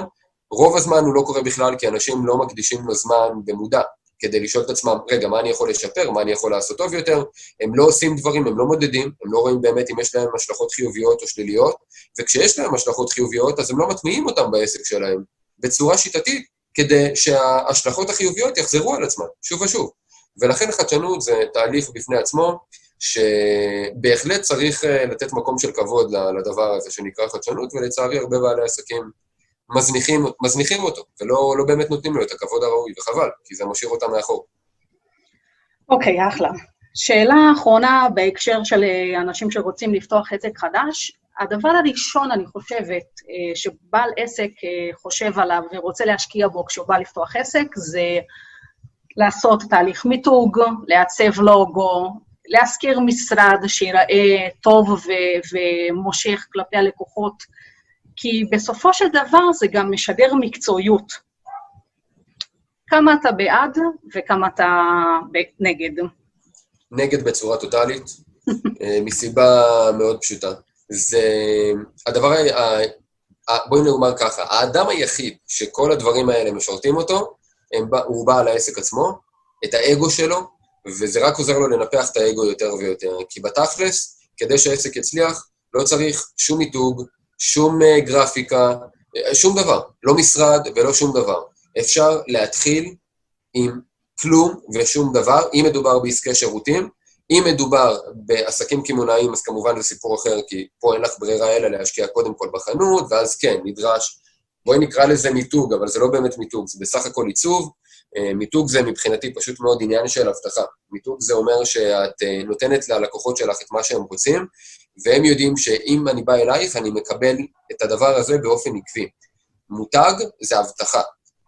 רוב הזמן הוא לא קורה בכלל, כי אנשים לא מקדישים לו זמן במודע. כדי לשאול את עצמם, רגע, מה אני יכול לשפר, מה אני יכול לעשות טוב יותר, הם לא עושים דברים, הם לא מודדים, הם לא רואים באמת אם יש להם השלכות חיוביות או שליליות, וכשיש להם השלכות חיוביות, אז הם לא מטמיעים אותם בעסק שלהם בצורה שיטתית, כדי שההשלכות החיוביות יחזרו על עצמן, שוב ושוב. ולכן חדשנות זה תהליך בפני עצמו, שבהחלט צריך אה, לתת מקום של כבוד לדבר הזה שנקרא חדשנות, ולצערי הרבה בעלי עסקים מזניחים, מזניחים אותו, ולא לא באמת נותנים לו את הכבוד הראוי, וחבל, כי זה משאיר אותם מאחור. אוקיי, okay, אחלה. שאלה אחרונה בהקשר של אה, אנשים שרוצים לפתוח עסק חדש. הדבר הראשון, אני חושבת, אה, שבעל עסק אה, חושב עליו ורוצה להשקיע בו כשהוא בא לפתוח עסק, זה לעשות תהליך מיתוג, לעצב לוגו, להשכיר משרד שיראה טוב ו- ומושך כלפי הלקוחות. כי בסופו של דבר זה גם משדר מקצועיות. כמה אתה בעד וכמה אתה נגד. נגד בצורה טוטאלית, אה, מסיבה מאוד פשוטה. זה... הדבר ה... בואי נאמר ככה, האדם היחיד שכל הדברים האלה משרתים אותו, הם, הוא בעל העסק עצמו, את האגו שלו, וזה רק עוזר לו לנפח את האגו יותר ויותר. כי בתכלס, כדי שהעסק יצליח, לא צריך שום מיתוג, שום uh, גרפיקה, uh, שום דבר. לא משרד ולא שום דבר. אפשר להתחיל עם כלום ושום דבר, אם מדובר בעסקי שירותים, אם מדובר בעסקים קמעונאיים, אז כמובן זה סיפור אחר, כי פה אין לך ברירה אלא להשקיע קודם כל בחנות, ואז כן, נדרש, בואי נקרא לזה מיתוג, אבל זה לא באמת מיתוג, זה בסך הכל עיצוב. אה, מיתוג זה מבחינתי פשוט מאוד עניין של הבטחה. מיתוג זה אומר שאת אה, נותנת ללקוחות שלך את מה שהם רוצים, והם יודעים שאם אני בא אלייך, אני מקבל את הדבר הזה באופן עקבי. מותג זה הבטחה.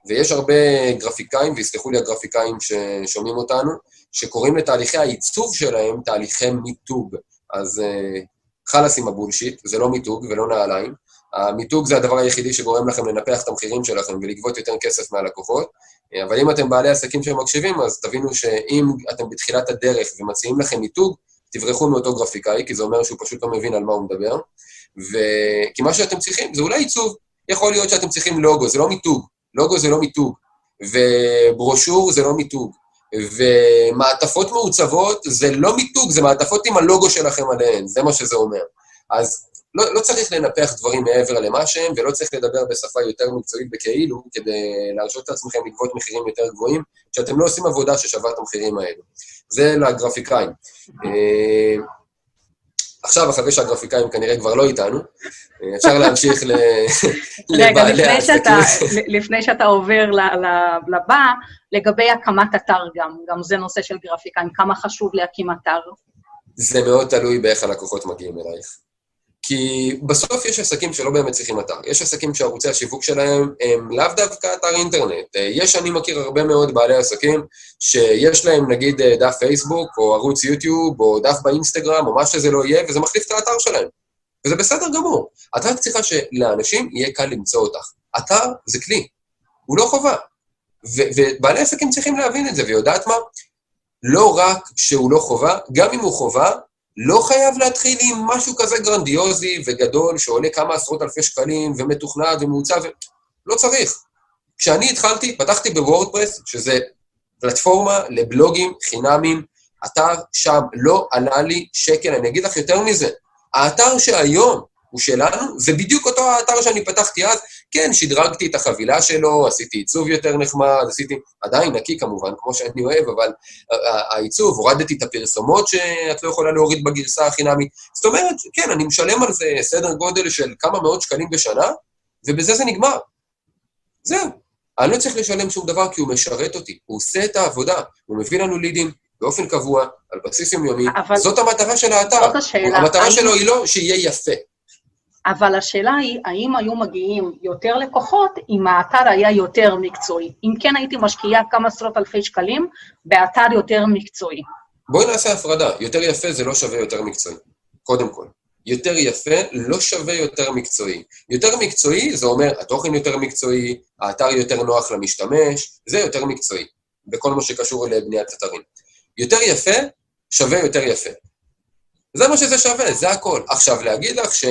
ויש הרבה גרפיקאים, ויסלחו לי הגרפיקאים ששומעים אותנו, שקוראים לתהליכי העיצוב שלהם תהליכי מיתוג. אז uh, חלאס עם הבולשיט, זה לא מיתוג ולא נעליים. המיתוג זה הדבר היחידי שגורם לכם לנפח את המחירים שלכם ולגבות יותר כסף מהלקוחות. אה, אבל אם אתם בעלי עסקים שמקשיבים, אז תבינו שאם אתם בתחילת הדרך ומציעים לכם מיתוג, תברחו מאותו גרפיקאי, כי זה אומר שהוא פשוט לא מבין על מה הוא מדבר. ו... כי מה שאתם צריכים זה אולי עיצוב. יכול להיות שאתם צריכים לוגו, זה לא מיתוג. לוגו זה לא מיתוג. וברושור זה לא מיתוג. ומעטפות מעוצבות זה לא מיתוג, זה מעטפות עם הלוגו שלכם עליהן, זה מה שזה אומר. אז לא, לא צריך לנפח דברים מעבר למה שהם, ולא צריך לדבר בשפה יותר מקצועית בכאילו, כדי להרשות את עצמכם לגבות מחירים יותר גבוהים, שאתם לא עושים עבודה ששווה את המחירים האלו. זה לגרפיקאים. אה, עכשיו, אחרי שהגרפיקאים כנראה כבר לא איתנו, אה, אפשר להמשיך לבעלי העסקים. לפני שאתה עובר לבא, לגבי הקמת אתר גם, גם זה נושא של גרפיקאים, כמה חשוב להקים אתר? זה מאוד תלוי באיך הלקוחות מגיעים אלייך. כי בסוף יש עסקים שלא באמת צריכים אתר. יש עסקים שערוצי השיווק שלהם הם לאו דווקא אתר אינטרנט. אה, יש, אני מכיר הרבה מאוד בעלי עסקים שיש להם נגיד אה, דף פייסבוק, או ערוץ יוטיוב, או דף באינסטגרם, או מה שזה לא יהיה, וזה מחליף את האתר שלהם. וזה בסדר גמור. את רק צריכה שלאנשים יהיה קל למצוא אותך. אתר זה כלי, הוא לא חובה. ובעלי עסקים צריכים להבין את זה, ויודעת מה? לא רק שהוא לא חובה, גם אם הוא חובה, לא חייב להתחיל עם משהו כזה גרנדיוזי וגדול, שעולה כמה עשרות אלפי שקלים, ומתוכנן ומעוצב, ו... לא צריך. כשאני התחלתי, פתחתי ב WordPress, שזה פלטפורמה לבלוגים חינמים, אתר שם לא עלה לי שקל, אני אגיד לך יותר מזה, האתר שהיום הוא שלנו, זה בדיוק אותו האתר שאני פתחתי אז. כן, שדרגתי את החבילה שלו, עשיתי עיצוב יותר נחמד, עשיתי, עדיין נקי כמובן, כמו שאני אוהב, אבל העיצוב, הורדתי את הפרסומות שאת לא יכולה להוריד בגרסה החינמית. זאת אומרת, כן, אני משלם על זה סדר גודל של כמה מאות שקלים בשנה, ובזה זה נגמר. זהו. אני לא צריך לשלם שום דבר כי הוא משרת אותי, הוא עושה את העבודה, הוא מביא לנו לידים באופן קבוע, על בסיס יומיומי, אבל... זאת המטרה של האתר. זאת השאלה. המטרה אני... שלו היא לא שיהיה יפה. אבל השאלה היא, האם היו מגיעים יותר לקוחות אם האתר היה יותר מקצועי? אם כן הייתי משקיעה כמה עשרות אלפי שקלים באתר יותר מקצועי. בואי נעשה הפרדה, יותר יפה זה לא שווה יותר מקצועי, קודם כל. יותר יפה לא שווה יותר מקצועי. יותר מקצועי זה אומר, התוכן יותר מקצועי, האתר יותר נוח למשתמש, זה יותר מקצועי, בכל מה שקשור לבניית אתרים. יותר יפה שווה יותר יפה. זה מה שזה שווה, זה הכל. עכשיו, להגיד לך ש...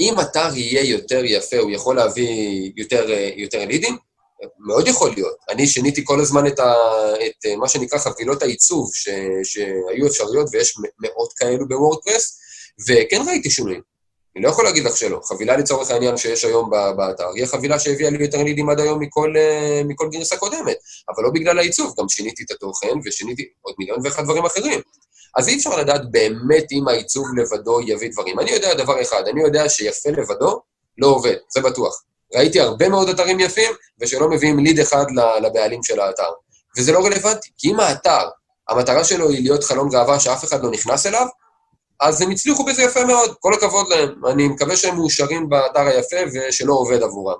אם אתר יהיה יותר יפה, הוא יכול להביא יותר, אה, יותר לידים? מאוד יכול להיות. אני שיניתי כל הזמן את, ה, את אה, מה שנקרא חבילות העיצוב ש, שהיו אפשריות, ויש מאות כאלו בוורדפרס, וכן ראיתי שינויים. אני לא יכול להגיד לך שלא. חבילה לצורך העניין שיש היום באתר, היא החבילה שהביאה לי יותר לידים עד היום מכל, אה, מכל גרסה קודמת. אבל לא בגלל העיצוב, גם שיניתי את התוכן ושיניתי עוד מיליון ואחד דברים אחרים. אז אי אפשר לדעת באמת אם העיצוב לבדו יביא דברים. אני יודע דבר אחד, אני יודע שיפה לבדו לא עובד, זה בטוח. ראיתי הרבה מאוד אתרים יפים, ושלא מביאים ליד אחד לבעלים של האתר. וזה לא רלוונטי, כי אם האתר, המטרה שלו היא להיות חלום גאווה שאף אחד לא נכנס אליו, אז הם הצליחו בזה יפה מאוד, כל הכבוד להם. אני מקווה שהם מאושרים באתר היפה ושלא עובד עבורם.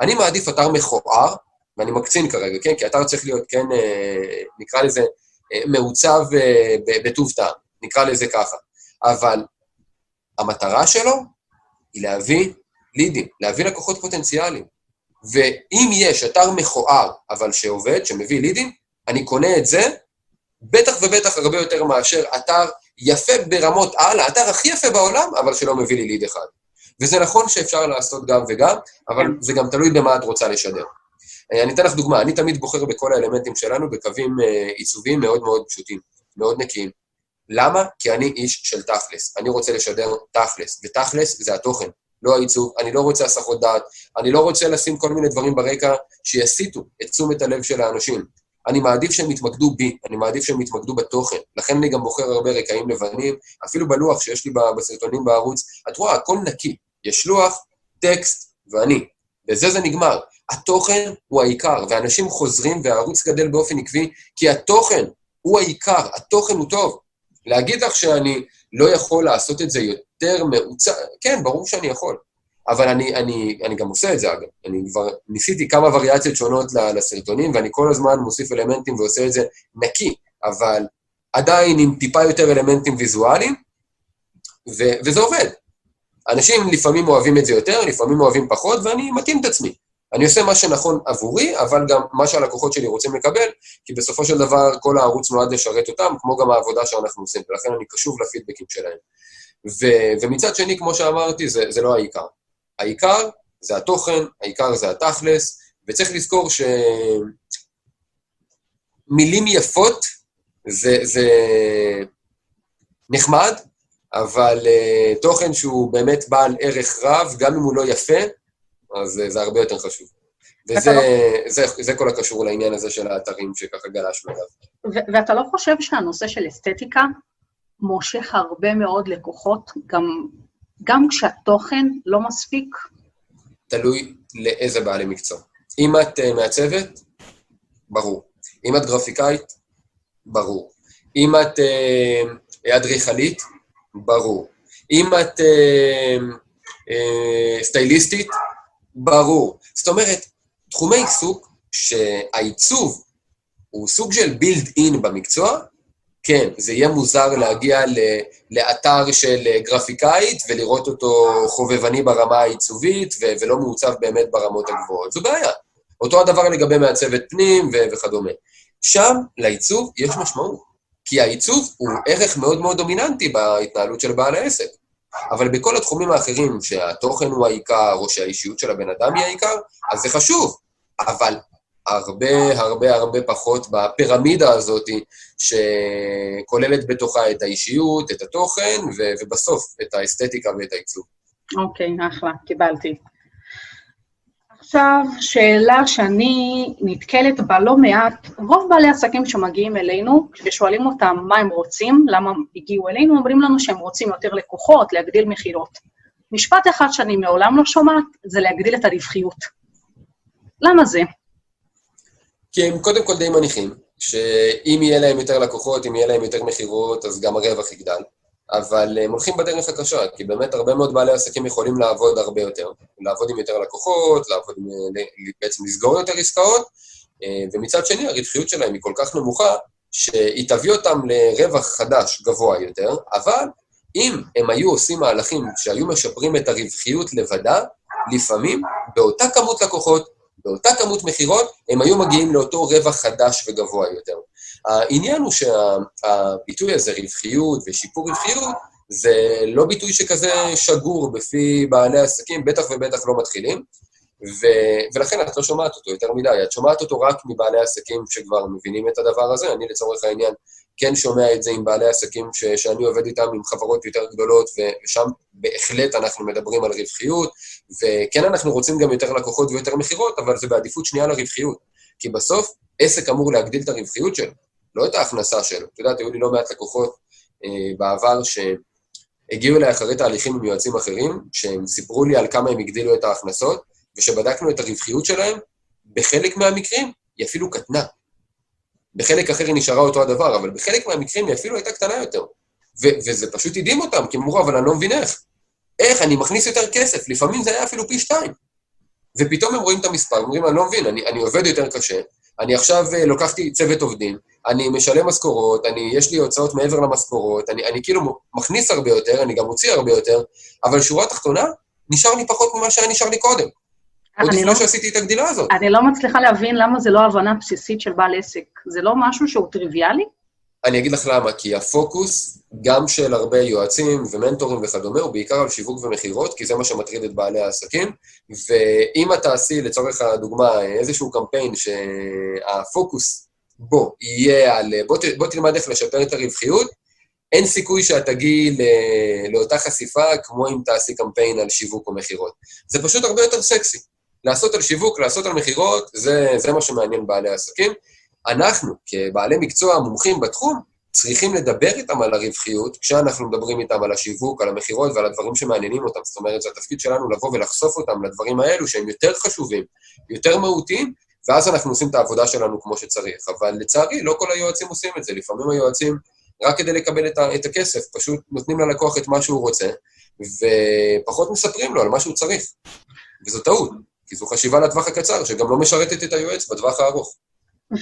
אני מעדיף אתר מכוער, ואני מקצין כרגע, כן? כי אתר צריך להיות, כן, אה, נקרא לזה, מעוצב אה, בטוב טעם, נקרא לזה ככה. אבל המטרה שלו היא להביא לידים, להביא לקוחות פוטנציאליים. ואם יש אתר מכוער, אבל שעובד, שמביא לידים, אני קונה את זה, בטח ובטח הרבה יותר מאשר אתר יפה ברמות על, האתר הכי יפה בעולם, אבל שלא מביא לי ליד אחד. וזה נכון שאפשר לעשות גם וגם, אבל זה גם תלוי במה את רוצה לשדר. אה, אני אתן לך דוגמה, אני תמיד בוחר בכל האלמנטים שלנו בקווים אה, עיצוביים מאוד מאוד פשוטים, מאוד נקיים. למה? כי אני איש של תכלס. אני רוצה לשדר תכלס, ותכלס זה התוכן, לא העיצוב. אני לא רוצה הסחות דעת, אני לא רוצה לשים כל מיני דברים ברקע שיסיטו את תשומת הלב של האנשים. אני מעדיף שהם יתמקדו בי, אני מעדיף שהם יתמקדו בתוכן. לכן אני גם בוחר הרבה רקעים לבנים, אפילו בלוח שיש לי בסרטונים בערוץ. את רואה, הכל נקי. יש לוח, טקסט ואני. בזה זה נגמר. התוכן הוא העיקר, ואנשים חוזרים והערוץ גדל באופן עקבי, כי התוכן הוא העיקר, התוכן הוא טוב. להגיד לך שאני לא יכול לעשות את זה יותר מעוצר, כן, ברור שאני יכול. אבל אני, אני, אני גם עושה את זה, אגב. אני כבר ניסיתי כמה וריאציות שונות לסרטונים, ואני כל הזמן מוסיף אלמנטים ועושה את זה נקי, אבל עדיין עם טיפה יותר אלמנטים ויזואליים, ו- וזה עובד. אנשים לפעמים אוהבים את זה יותר, לפעמים אוהבים פחות, ואני מתאים את עצמי. אני עושה מה שנכון עבורי, אבל גם מה שהלקוחות שלי רוצים לקבל, כי בסופו של דבר כל הערוץ נועד לשרת אותם, כמו גם העבודה שאנחנו עושים, ולכן אני קשוב לפידבקים שלהם. ו- ומצד שני, כמו שאמרתי, זה, זה לא העיקר. העיקר זה התוכן, העיקר זה התכלס, וצריך לזכור שמילים יפות זה, זה נחמד, אבל uh, תוכן שהוא באמת בעל ערך רב, גם אם הוא לא יפה, אז uh, זה הרבה יותר חשוב. וזה לא... זה, זה כל הקשור לעניין הזה של האתרים שככה גלשנו עליו. ואתה לא חושב שהנושא של אסתטיקה מושך הרבה מאוד לקוחות, גם, גם כשהתוכן לא מספיק? תלוי לאיזה בעלי מקצוע. אם את uh, מעצבת, ברור. אם את גרפיקאית, ברור. אם את uh, אדריכלית, ברור. אם את אה, אה, סטייליסטית, ברור. זאת אומרת, תחומי עיסוק שהעיצוב הוא סוג של בילד אין במקצוע, כן, זה יהיה מוזר להגיע ל, לאתר של גרפיקאית ולראות אותו חובבני ברמה העיצובית ו, ולא מעוצב באמת ברמות הגבוהות. זו בעיה. אותו הדבר לגבי מעצבת פנים ו, וכדומה. שם לעיצוב יש משמעות. כי העיצוב הוא ערך מאוד מאוד דומיננטי בהתנהלות של בעל העסק. אבל בכל התחומים האחרים, שהתוכן הוא העיקר, או שהאישיות של הבן אדם היא העיקר, אז זה חשוב. אבל הרבה הרבה הרבה פחות בפירמידה הזאת, שכוללת בתוכה את האישיות, את התוכן, ובסוף את האסתטיקה ואת העיצוב. אוקיי, okay, אחלה, קיבלתי. עכשיו, שאלה שאני נתקלת בה לא מעט, רוב בעלי עסקים שמגיעים אלינו, כששואלים אותם מה הם רוצים, למה הגיעו אלינו, אומרים לנו שהם רוצים יותר לקוחות, להגדיל מכירות. משפט אחד שאני מעולם לא שומעת, זה להגדיל את הרווחיות. למה זה? כי הם קודם כל די מניחים, שאם יהיה להם יותר לקוחות, אם יהיה להם יותר מכירות, אז גם הרווח יגדל. אבל הם הולכים בדרך הקשה, כי באמת הרבה מאוד בעלי עסקים יכולים לעבוד הרבה יותר. לעבוד עם יותר לקוחות, לעבוד עם, בעצם לסגור יותר עסקאות, אה, ומצד שני הרווחיות שלהם היא כל כך נמוכה, שהיא תביא אותם לרווח חדש גבוה יותר, אבל אם הם היו עושים מהלכים שהיו משפרים את הרווחיות לבדה, לפעמים באותה כמות לקוחות, באותה כמות מכירות, הם היו מגיעים לאותו רווח חדש וגבוה יותר. העניין הוא שהביטוי הזה, רווחיות ושיפור רווחיות, זה לא ביטוי שכזה שגור בפי בעלי עסקים, בטח ובטח לא מתחילים, ו, ולכן את לא שומעת אותו יותר מדי, את שומעת אותו רק מבעלי עסקים שכבר מבינים את הדבר הזה. אני לצורך העניין כן שומע את זה עם בעלי עסקים ש, שאני עובד איתם, עם חברות יותר גדולות, ושם בהחלט אנחנו מדברים על רווחיות, וכן אנחנו רוצים גם יותר לקוחות ויותר מכירות, אבל זה בעדיפות שנייה לרווחיות. כי בסוף עסק אמור להגדיל את הרווחיות שלו. לא את ההכנסה שלו. את יודעת, היו לי לא מעט לקוחות אה, בעבר שהגיעו אליי אחרי תהליכים עם יועצים אחרים, שהם סיפרו לי על כמה הם הגדילו את ההכנסות, ושבדקנו את הרווחיות שלהם, בחלק מהמקרים היא אפילו קטנה. בחלק אחר היא נשארה אותו הדבר, אבל בחלק מהמקרים היא אפילו הייתה קטנה יותר. ו- וזה פשוט הדהים אותם, כי הם אמרו, אבל אני לא מבין איך. איך, אני מכניס יותר כסף, לפעמים זה היה אפילו פי שתיים. ופתאום הם רואים את המספר, אומרים, אני לא מבין, אני, אני עובד יותר קשה, אני עכשיו אה, לוקחתי צוות עובדים, אני משלם משכורות, אני, יש לי הוצאות מעבר למשכורות, אני, אני כאילו מכניס הרבה יותר, אני גם מוציא הרבה יותר, אבל שורה תחתונה, נשאר לי פחות ממה שהיה נשאר לי קודם. עוד לפני לא, שעשיתי את הגדילה הזאת. אני לא מצליחה להבין למה זה לא הבנה בסיסית של בעל עסק. זה לא משהו שהוא טריוויאלי? אני אגיד לך למה, כי הפוקוס, גם של הרבה יועצים ומנטורים וכדומה, הוא בעיקר על שיווק ומכירות, כי זה מה שמטריד את בעלי העסקים. ואם את תעשי, לצורך הדוגמה, איזשהו קמפיין שהפוקוס בו יהיה על... בוא, בוא תלמד איך לשפר את הרווחיות, אין סיכוי שאת תגיעי לאותה חשיפה כמו אם תעשי קמפיין על שיווק או מכירות. זה פשוט הרבה יותר סקסי. לעשות על שיווק, לעשות על מכירות, זה, זה מה שמעניין בעלי העסקים. אנחנו, כבעלי מקצוע מומחים בתחום, צריכים לדבר איתם על הרווחיות, כשאנחנו מדברים איתם על השיווק, על המכירות ועל הדברים שמעניינים אותם. זאת אומרת, זה התפקיד שלנו לבוא ולחשוף אותם לדברים האלו שהם יותר חשובים, יותר מהותיים, ואז אנחנו עושים את העבודה שלנו כמו שצריך. אבל לצערי, לא כל היועצים עושים את זה. לפעמים היועצים, רק כדי לקבל את, ה- את הכסף, פשוט נותנים ללקוח את מה שהוא רוצה, ופחות מספרים לו על מה שהוא צריך. וזו טעות, כי זו חשיבה לטווח הקצר, שגם לא משרתת את היועץ בטווח הארוך.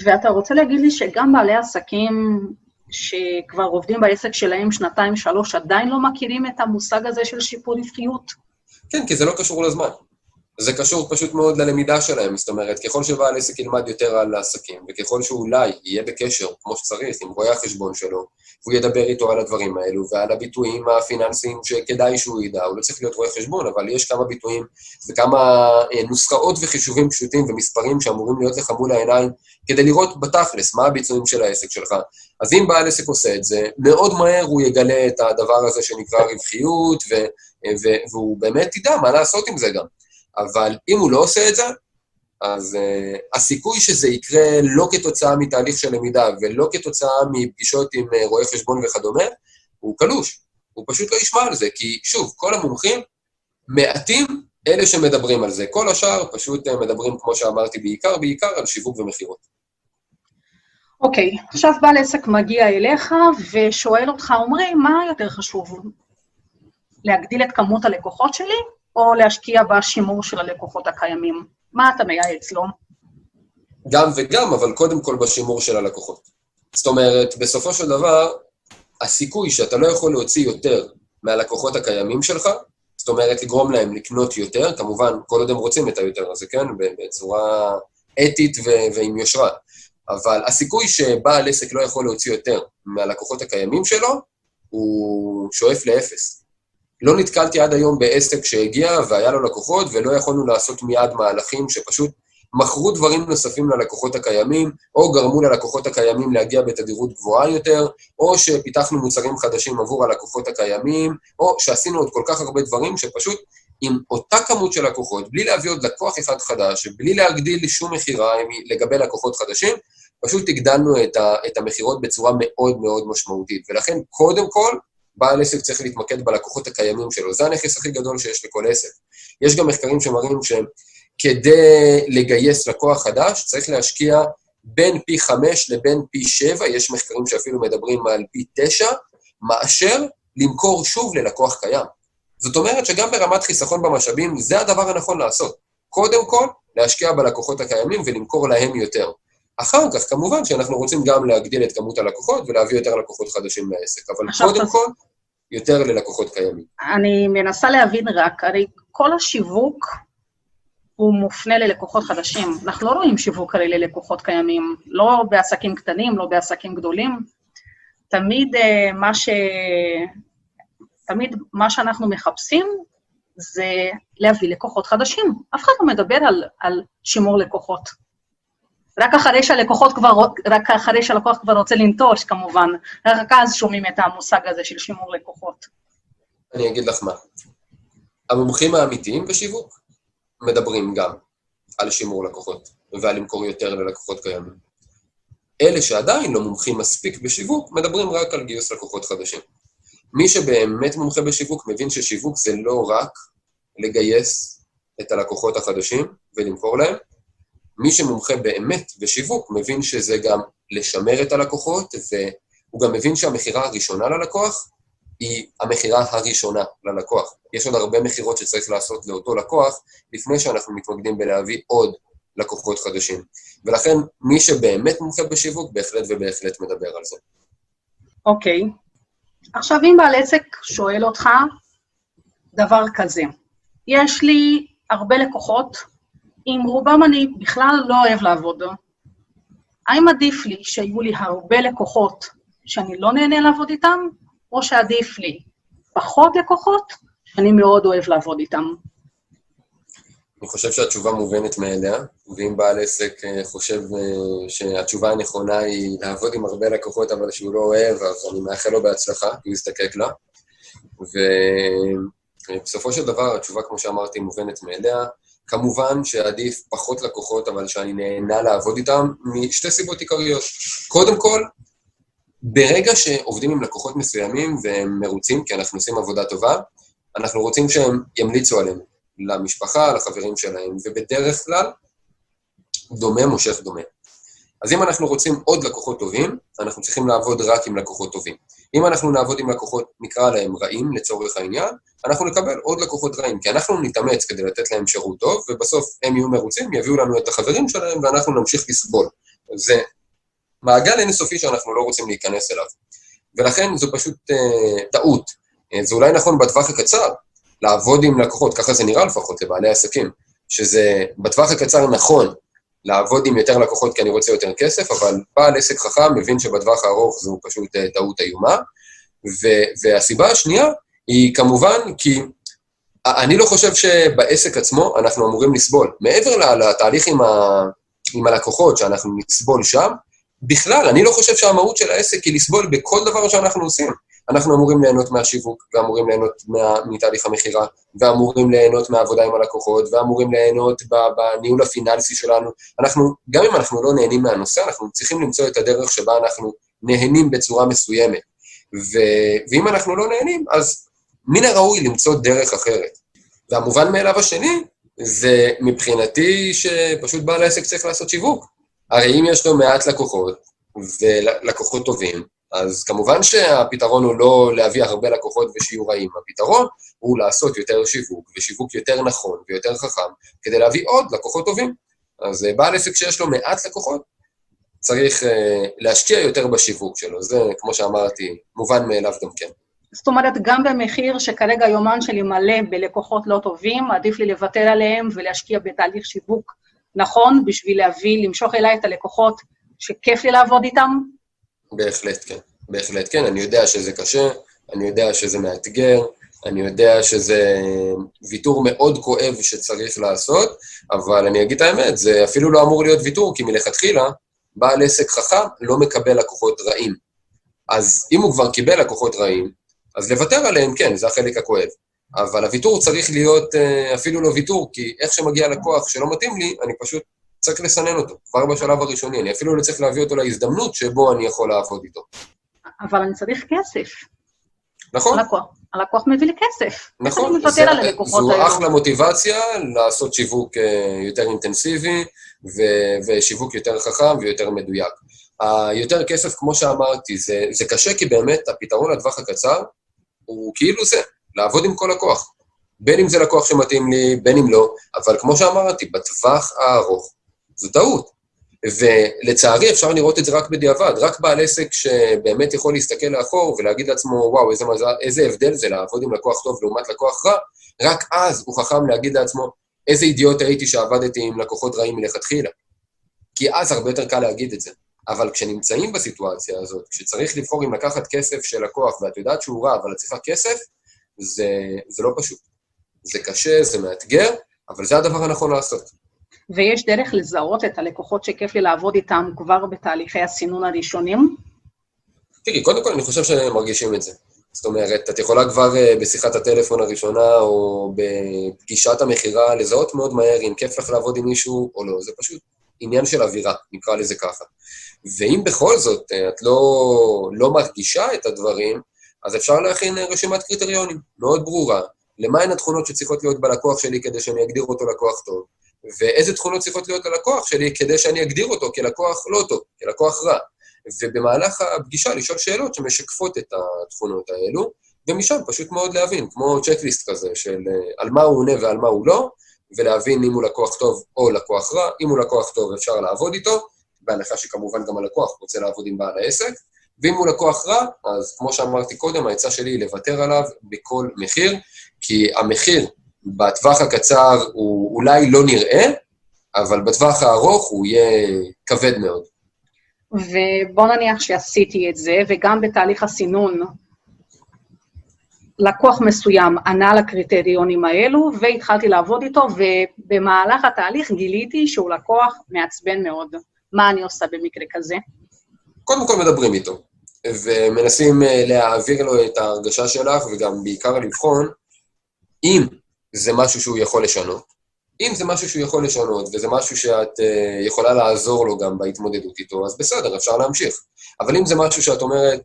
ואתה רוצה להגיד לי שגם בעלי עסקים שכבר עובדים בעסק שלהם שנתיים, שלוש, עדיין לא מכירים את המושג הזה של שיפור רווחיות? כן, כי זה לא קשור לזמן. זה קשור פשוט מאוד ללמידה שלהם, זאת אומרת, ככל שבעל עסק ילמד יותר על העסקים, וככל שאולי יהיה בקשר, כמו שצריך, עם רואה החשבון שלו, והוא ידבר איתו על הדברים האלו, ועל הביטויים הפיננסיים שכדאי שהוא ידע, הוא לא צריך להיות רואה חשבון, אבל יש כמה ביטויים וכמה אה, נוסחאות וחישובים פשוטים ומספרים שאמורים להיות לך מול העיניים, כדי לראות בתכלס מה הביצועים של העסק שלך. אז אם בעל עסק עושה את זה, מאוד מהר הוא יגלה את הדבר הזה שנקרא רווחיות, ו, ו, והוא באמת ידע מה לעשות עם זה גם. אבל אם הוא לא עושה את זה, אז uh, הסיכוי שזה יקרה לא כתוצאה מתהליך של למידה ולא כתוצאה מפגישות עם uh, רואי חשבון וכדומה, הוא קלוש. הוא פשוט לא ישמע על זה, כי שוב, כל המומחים מעטים אלה שמדברים על זה. כל השאר פשוט uh, מדברים, כמו שאמרתי, בעיקר, בעיקר על שיווק ומכירות. אוקיי, okay, עכשיו בעל עסק מגיע אליך ושואל אותך, עמרי, מה יותר חשוב? להגדיל את כמות הלקוחות שלי או להשקיע בשימור של הלקוחות הקיימים? מה אתה מייעץ לו? גם וגם, אבל קודם כל בשימור של הלקוחות. זאת אומרת, בסופו של דבר, הסיכוי שאתה לא יכול להוציא יותר מהלקוחות הקיימים שלך, זאת אומרת, לגרום להם לקנות יותר, כמובן, כל עוד הם רוצים את היותר הזה, כן? בצורה אתית ו- ועם יושרה. אבל הסיכוי שבעל עסק לא יכול להוציא יותר מהלקוחות הקיימים שלו, הוא שואף לאפס. לא נתקלתי עד היום בעסק שהגיע והיה לו לקוחות, ולא יכולנו לעשות מיד מהלכים שפשוט מכרו דברים נוספים ללקוחות הקיימים, או גרמו ללקוחות הקיימים להגיע בתדירות גבוהה יותר, או שפיתחנו מוצרים חדשים עבור הלקוחות הקיימים, או שעשינו עוד כל כך הרבה דברים שפשוט עם אותה כמות של לקוחות, בלי להביא עוד לקוח אחד חדש, בלי להגדיל שום מכירה לגבי לקוחות חדשים, פשוט הגדלנו את, את המכירות בצורה מאוד מאוד משמעותית. ולכן, קודם כל, בעל עסק צריך להתמקד בלקוחות הקיימים שלו. זה הנכס הכי גדול שיש לכל עסק. יש גם מחקרים שמראים שכדי לגייס לקוח חדש, צריך להשקיע בין פי חמש לבין פי שבע, יש מחקרים שאפילו מדברים על פי תשע, מאשר למכור שוב ללקוח קיים. זאת אומרת שגם ברמת חיסכון במשאבים, זה הדבר הנכון לעשות. קודם כל, להשקיע בלקוחות הקיימים ולמכור להם יותר. אחר כך, כמובן שאנחנו רוצים גם להגדיל את כמות הלקוחות ולהביא יותר לקוחות חדשים לעסק, אבל קודם כל, יותר ללקוחות קיימים. אני מנסה להבין רק, הרי כל השיווק הוא מופנה ללקוחות חדשים. אנחנו לא רואים שיווק הרי ללקוחות קיימים, לא בעסקים קטנים, לא בעסקים גדולים. תמיד אה, מה, ש... תמיד מה שאנחנו מחפשים זה להביא לקוחות חדשים. אף אחד לא מדבר על, על שימור לקוחות. רק אחרי שהלקוחות כבר, רק אחרי שהלקוח כבר רוצה לנטוש כמובן, רק אז שומעים את המושג הזה של שימור לקוחות. אני אגיד לך מה. המומחים האמיתיים בשיווק מדברים גם על שימור לקוחות ועל למכור יותר ללקוחות קיימים. אלה שעדיין לא מומחים מספיק בשיווק, מדברים רק על גיוס לקוחות חדשים. מי שבאמת מומחה בשיווק מבין ששיווק זה לא רק לגייס את הלקוחות החדשים ולמכור להם, מי שמומחה באמת בשיווק מבין שזה גם לשמר את הלקוחות, והוא גם מבין שהמכירה הראשונה ללקוח היא המכירה הראשונה ללקוח. יש עוד הרבה מכירות שצריך לעשות לאותו לקוח, לפני שאנחנו מתמקדים בלהביא עוד לקוחות חדשים. ולכן, מי שבאמת מומחה בשיווק, בהחלט ובהחלט מדבר על זה. אוקיי. Okay. עכשיו, אם בעל עסק שואל אותך דבר כזה, יש לי הרבה לקוחות, עם רובם אני בכלל לא אוהב לעבוד. האם עדיף לי שיהיו לי הרבה לקוחות שאני לא נהנה לעבוד איתם, או שעדיף לי פחות לקוחות שאני מאוד אוהב לעבוד איתם? אני חושב שהתשובה מובנת מאליה, ואם בעל עסק אה, חושב אה, שהתשובה הנכונה היא לעבוד עם הרבה לקוחות אבל שהוא לא אוהב, אז אני מאחל לו בהצלחה, הוא יזדקק לה. ובסופו של דבר, התשובה, כמו שאמרתי, מובנת מאליה. כמובן שעדיף פחות לקוחות, אבל שאני נהנה לעבוד איתם, משתי סיבות עיקריות. קודם כל, ברגע שעובדים עם לקוחות מסוימים והם מרוצים, כי אנחנו עושים עבודה טובה, אנחנו רוצים שהם ימליצו עלינו, למשפחה, לחברים שלהם, ובדרך כלל, דומה מושך דומה. אז אם אנחנו רוצים עוד לקוחות טובים, אנחנו צריכים לעבוד רק עם לקוחות טובים. אם אנחנו נעבוד עם לקוחות, נקרא להם רעים לצורך העניין, אנחנו נקבל עוד לקוחות רעים, כי אנחנו נתאמץ כדי לתת להם שירות טוב, ובסוף הם יהיו מרוצים, יביאו לנו את החברים שלהם, ואנחנו נמשיך לסבול. זה מעגל אינסופי שאנחנו לא רוצים להיכנס אליו. ולכן זו פשוט אה, טעות. אה, זה אולי נכון בטווח הקצר, לעבוד עם לקוחות, ככה זה נראה לפחות לבעלי עסקים, שזה בטווח הקצר נכון לעבוד עם יותר לקוחות כי אני רוצה יותר כסף, אבל בעל עסק חכם מבין שבטווח הארוך זו פשוט אה, טעות איומה. והסיבה השנייה היא כמובן כי אני לא חושב שבעסק עצמו אנחנו אמורים לסבול. מעבר לתהליך עם, ה, עם הלקוחות שאנחנו נסבול שם, בכלל, אני לא חושב שהמהות של העסק היא לסבול בכל דבר שאנחנו עושים. אנחנו אמורים ליהנות מהשיווק, ואמורים ליהנות מה, מתהליך המכירה, ואמורים ליהנות מהעבודה עם הלקוחות, ואמורים ליהנות בניהול הפיננסי שלנו. אנחנו, גם אם אנחנו לא נהנים מהנושא, אנחנו צריכים למצוא את הדרך שבה אנחנו נהנים בצורה מסוימת. ו, ואם אנחנו לא נהנים, אז מן הראוי למצוא דרך אחרת. והמובן מאליו השני, זה מבחינתי שפשוט בעל העסק צריך לעשות שיווק. הרי אם יש לו מעט לקוחות, ולקוחות טובים, אז כמובן שהפתרון הוא לא להביא הרבה לקוחות ושיהיו רעים, הפתרון הוא לעשות יותר שיווק, ושיווק יותר נכון ויותר חכם, כדי להביא עוד לקוחות טובים. אז אה, בעל עסק שיש לו מעט לקוחות, צריך uh, להשקיע יותר בשיווק שלו. זה, כמו שאמרתי, מובן מאליו גם כן. זאת אומרת, גם במחיר שכרגע יומן שלי מלא בלקוחות לא טובים, עדיף לי לוותר עליהם ולהשקיע בתהליך שיווק נכון, בשביל להביא, למשוך אליי את הלקוחות שכיף לי לעבוד איתם? בהחלט כן, בהחלט כן. אני יודע שזה קשה, אני יודע שזה מאתגר, אני יודע שזה ויתור מאוד כואב שצריך לעשות, אבל אני אגיד את האמת, זה אפילו לא אמור להיות ויתור, כי מלכתחילה, בעל עסק חכם לא מקבל לקוחות רעים. אז אם הוא כבר קיבל לקוחות רעים, אז לוותר עליהם, כן, זה החלק הכואב. אבל הוויתור צריך להיות אה, אפילו לא ויתור, כי איך שמגיע לקוח שלא מתאים לי, אני פשוט צריך לסנן אותו, כבר בשלב הראשוני. אני אפילו לא צריך להביא אותו להזדמנות שבו אני יכול לעבוד איתו. אבל אני צריך כסף. נכון. הלקוח, הלקוח מביא לי כסף. נכון, זה, זו היום. אחלה מוטיבציה לעשות שיווק אה, יותר אינטנסיבי ו- ושיווק יותר חכם ויותר מדויק. היותר כסף, כמו שאמרתי, זה, זה קשה כי באמת הפתרון לטווח הקצר הוא כאילו זה, לעבוד עם כל לקוח. בין אם זה לקוח שמתאים לי, בין אם לא, אבל כמו שאמרתי, בטווח הארוך זו טעות. ולצערי אפשר לראות את זה רק בדיעבד, רק בעל עסק שבאמת יכול להסתכל לאחור ולהגיד לעצמו, וואו, איזה, מזל, איזה הבדל זה לעבוד עם לקוח טוב לעומת לקוח רע, רק אז הוא חכם להגיד לעצמו, איזה אידיוט הייתי שעבדתי עם לקוחות רעים מלכתחילה. כי אז הרבה יותר קל להגיד את זה. אבל כשנמצאים בסיטואציה הזאת, כשצריך לבחור אם לקחת כסף של לקוח, ואת יודעת שהוא רע, אבל את צריכה כסף, זה, זה לא פשוט. זה קשה, זה מאתגר, אבל זה הדבר הנכון לעשות. ויש דרך לזהות את הלקוחות שכיף לי לעבוד איתם כבר בתהליכי הסינון הראשונים? תראי, קודם כל אני חושב שהם מרגישים את זה. זאת אומרת, את יכולה כבר אה, בשיחת הטלפון הראשונה או בפגישת המכירה לזהות מאוד מהר אם כיף לך לעבוד עם מישהו או לא. זה פשוט עניין של אווירה, נקרא לזה ככה. ואם בכל זאת אה, את לא, לא מרגישה את הדברים, אז אפשר להכין רשימת קריטריונים מאוד ברורה, למהן התכונות שצריכות להיות בלקוח שלי כדי שאני אגדיר אותו לקוח טוב, ואיזה תכונות צריכות להיות ללקוח שלי כדי שאני אגדיר אותו כלקוח לא טוב, כלקוח רע. ובמהלך הפגישה לשאול שאלות שמשקפות את התכונות האלו, ומשם פשוט מאוד להבין, כמו צ'קליסט כזה של אה, על מה הוא עונה ועל מה הוא לא, ולהבין אם הוא לקוח טוב או לקוח רע. אם הוא לקוח טוב אפשר לעבוד איתו, בהנחה שכמובן גם הלקוח רוצה לעבוד עם בעל העסק, ואם הוא לקוח רע, אז כמו שאמרתי קודם, העצה שלי היא לוותר עליו בכל מחיר, כי המחיר בטווח הקצר הוא אולי לא נראה, אבל בטווח הארוך הוא יהיה כבד מאוד. ובוא נניח שעשיתי את זה, וגם בתהליך הסינון, לקוח מסוים ענה לקריטריונים האלו, והתחלתי לעבוד איתו, ובמהלך התהליך גיליתי שהוא לקוח מעצבן מאוד. מה אני עושה במקרה כזה? קודם כל מדברים איתו, ומנסים אה, להעביר לו את ההרגשה שלך, וגם בעיקר לבחון אם זה משהו שהוא יכול לשנות, אם זה משהו שהוא יכול לשנות, וזה משהו שאת uh, יכולה לעזור לו גם בהתמודדות איתו, אז בסדר, אפשר להמשיך. אבל אם זה משהו שאת אומרת,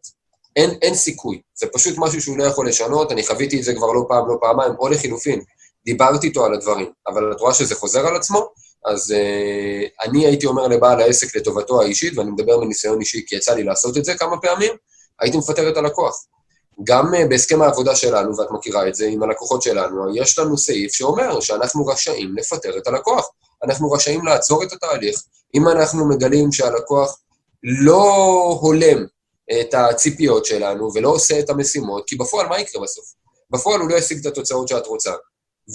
אין, אין סיכוי, זה פשוט משהו שהוא לא יכול לשנות, אני חוויתי את זה כבר לא פעם, לא פעמיים, או לחילופין, דיברתי איתו על הדברים, אבל את רואה שזה חוזר על עצמו, אז uh, אני הייתי אומר לבעל העסק לטובתו האישית, ואני מדבר מניסיון אישי כי יצא לי לעשות את זה כמה פעמים, הייתי מפטר את הלקוח. גם uh, בהסכם העבודה שלנו, ואת מכירה את זה עם הלקוחות שלנו, יש לנו סעיף שאומר שאנחנו רשאים לפטר את הלקוח. אנחנו רשאים לעצור את התהליך. אם אנחנו מגלים שהלקוח לא הולם את הציפיות שלנו ולא עושה את המשימות, כי בפועל מה יקרה בסוף? בפועל הוא לא ישיג את התוצאות שאת רוצה.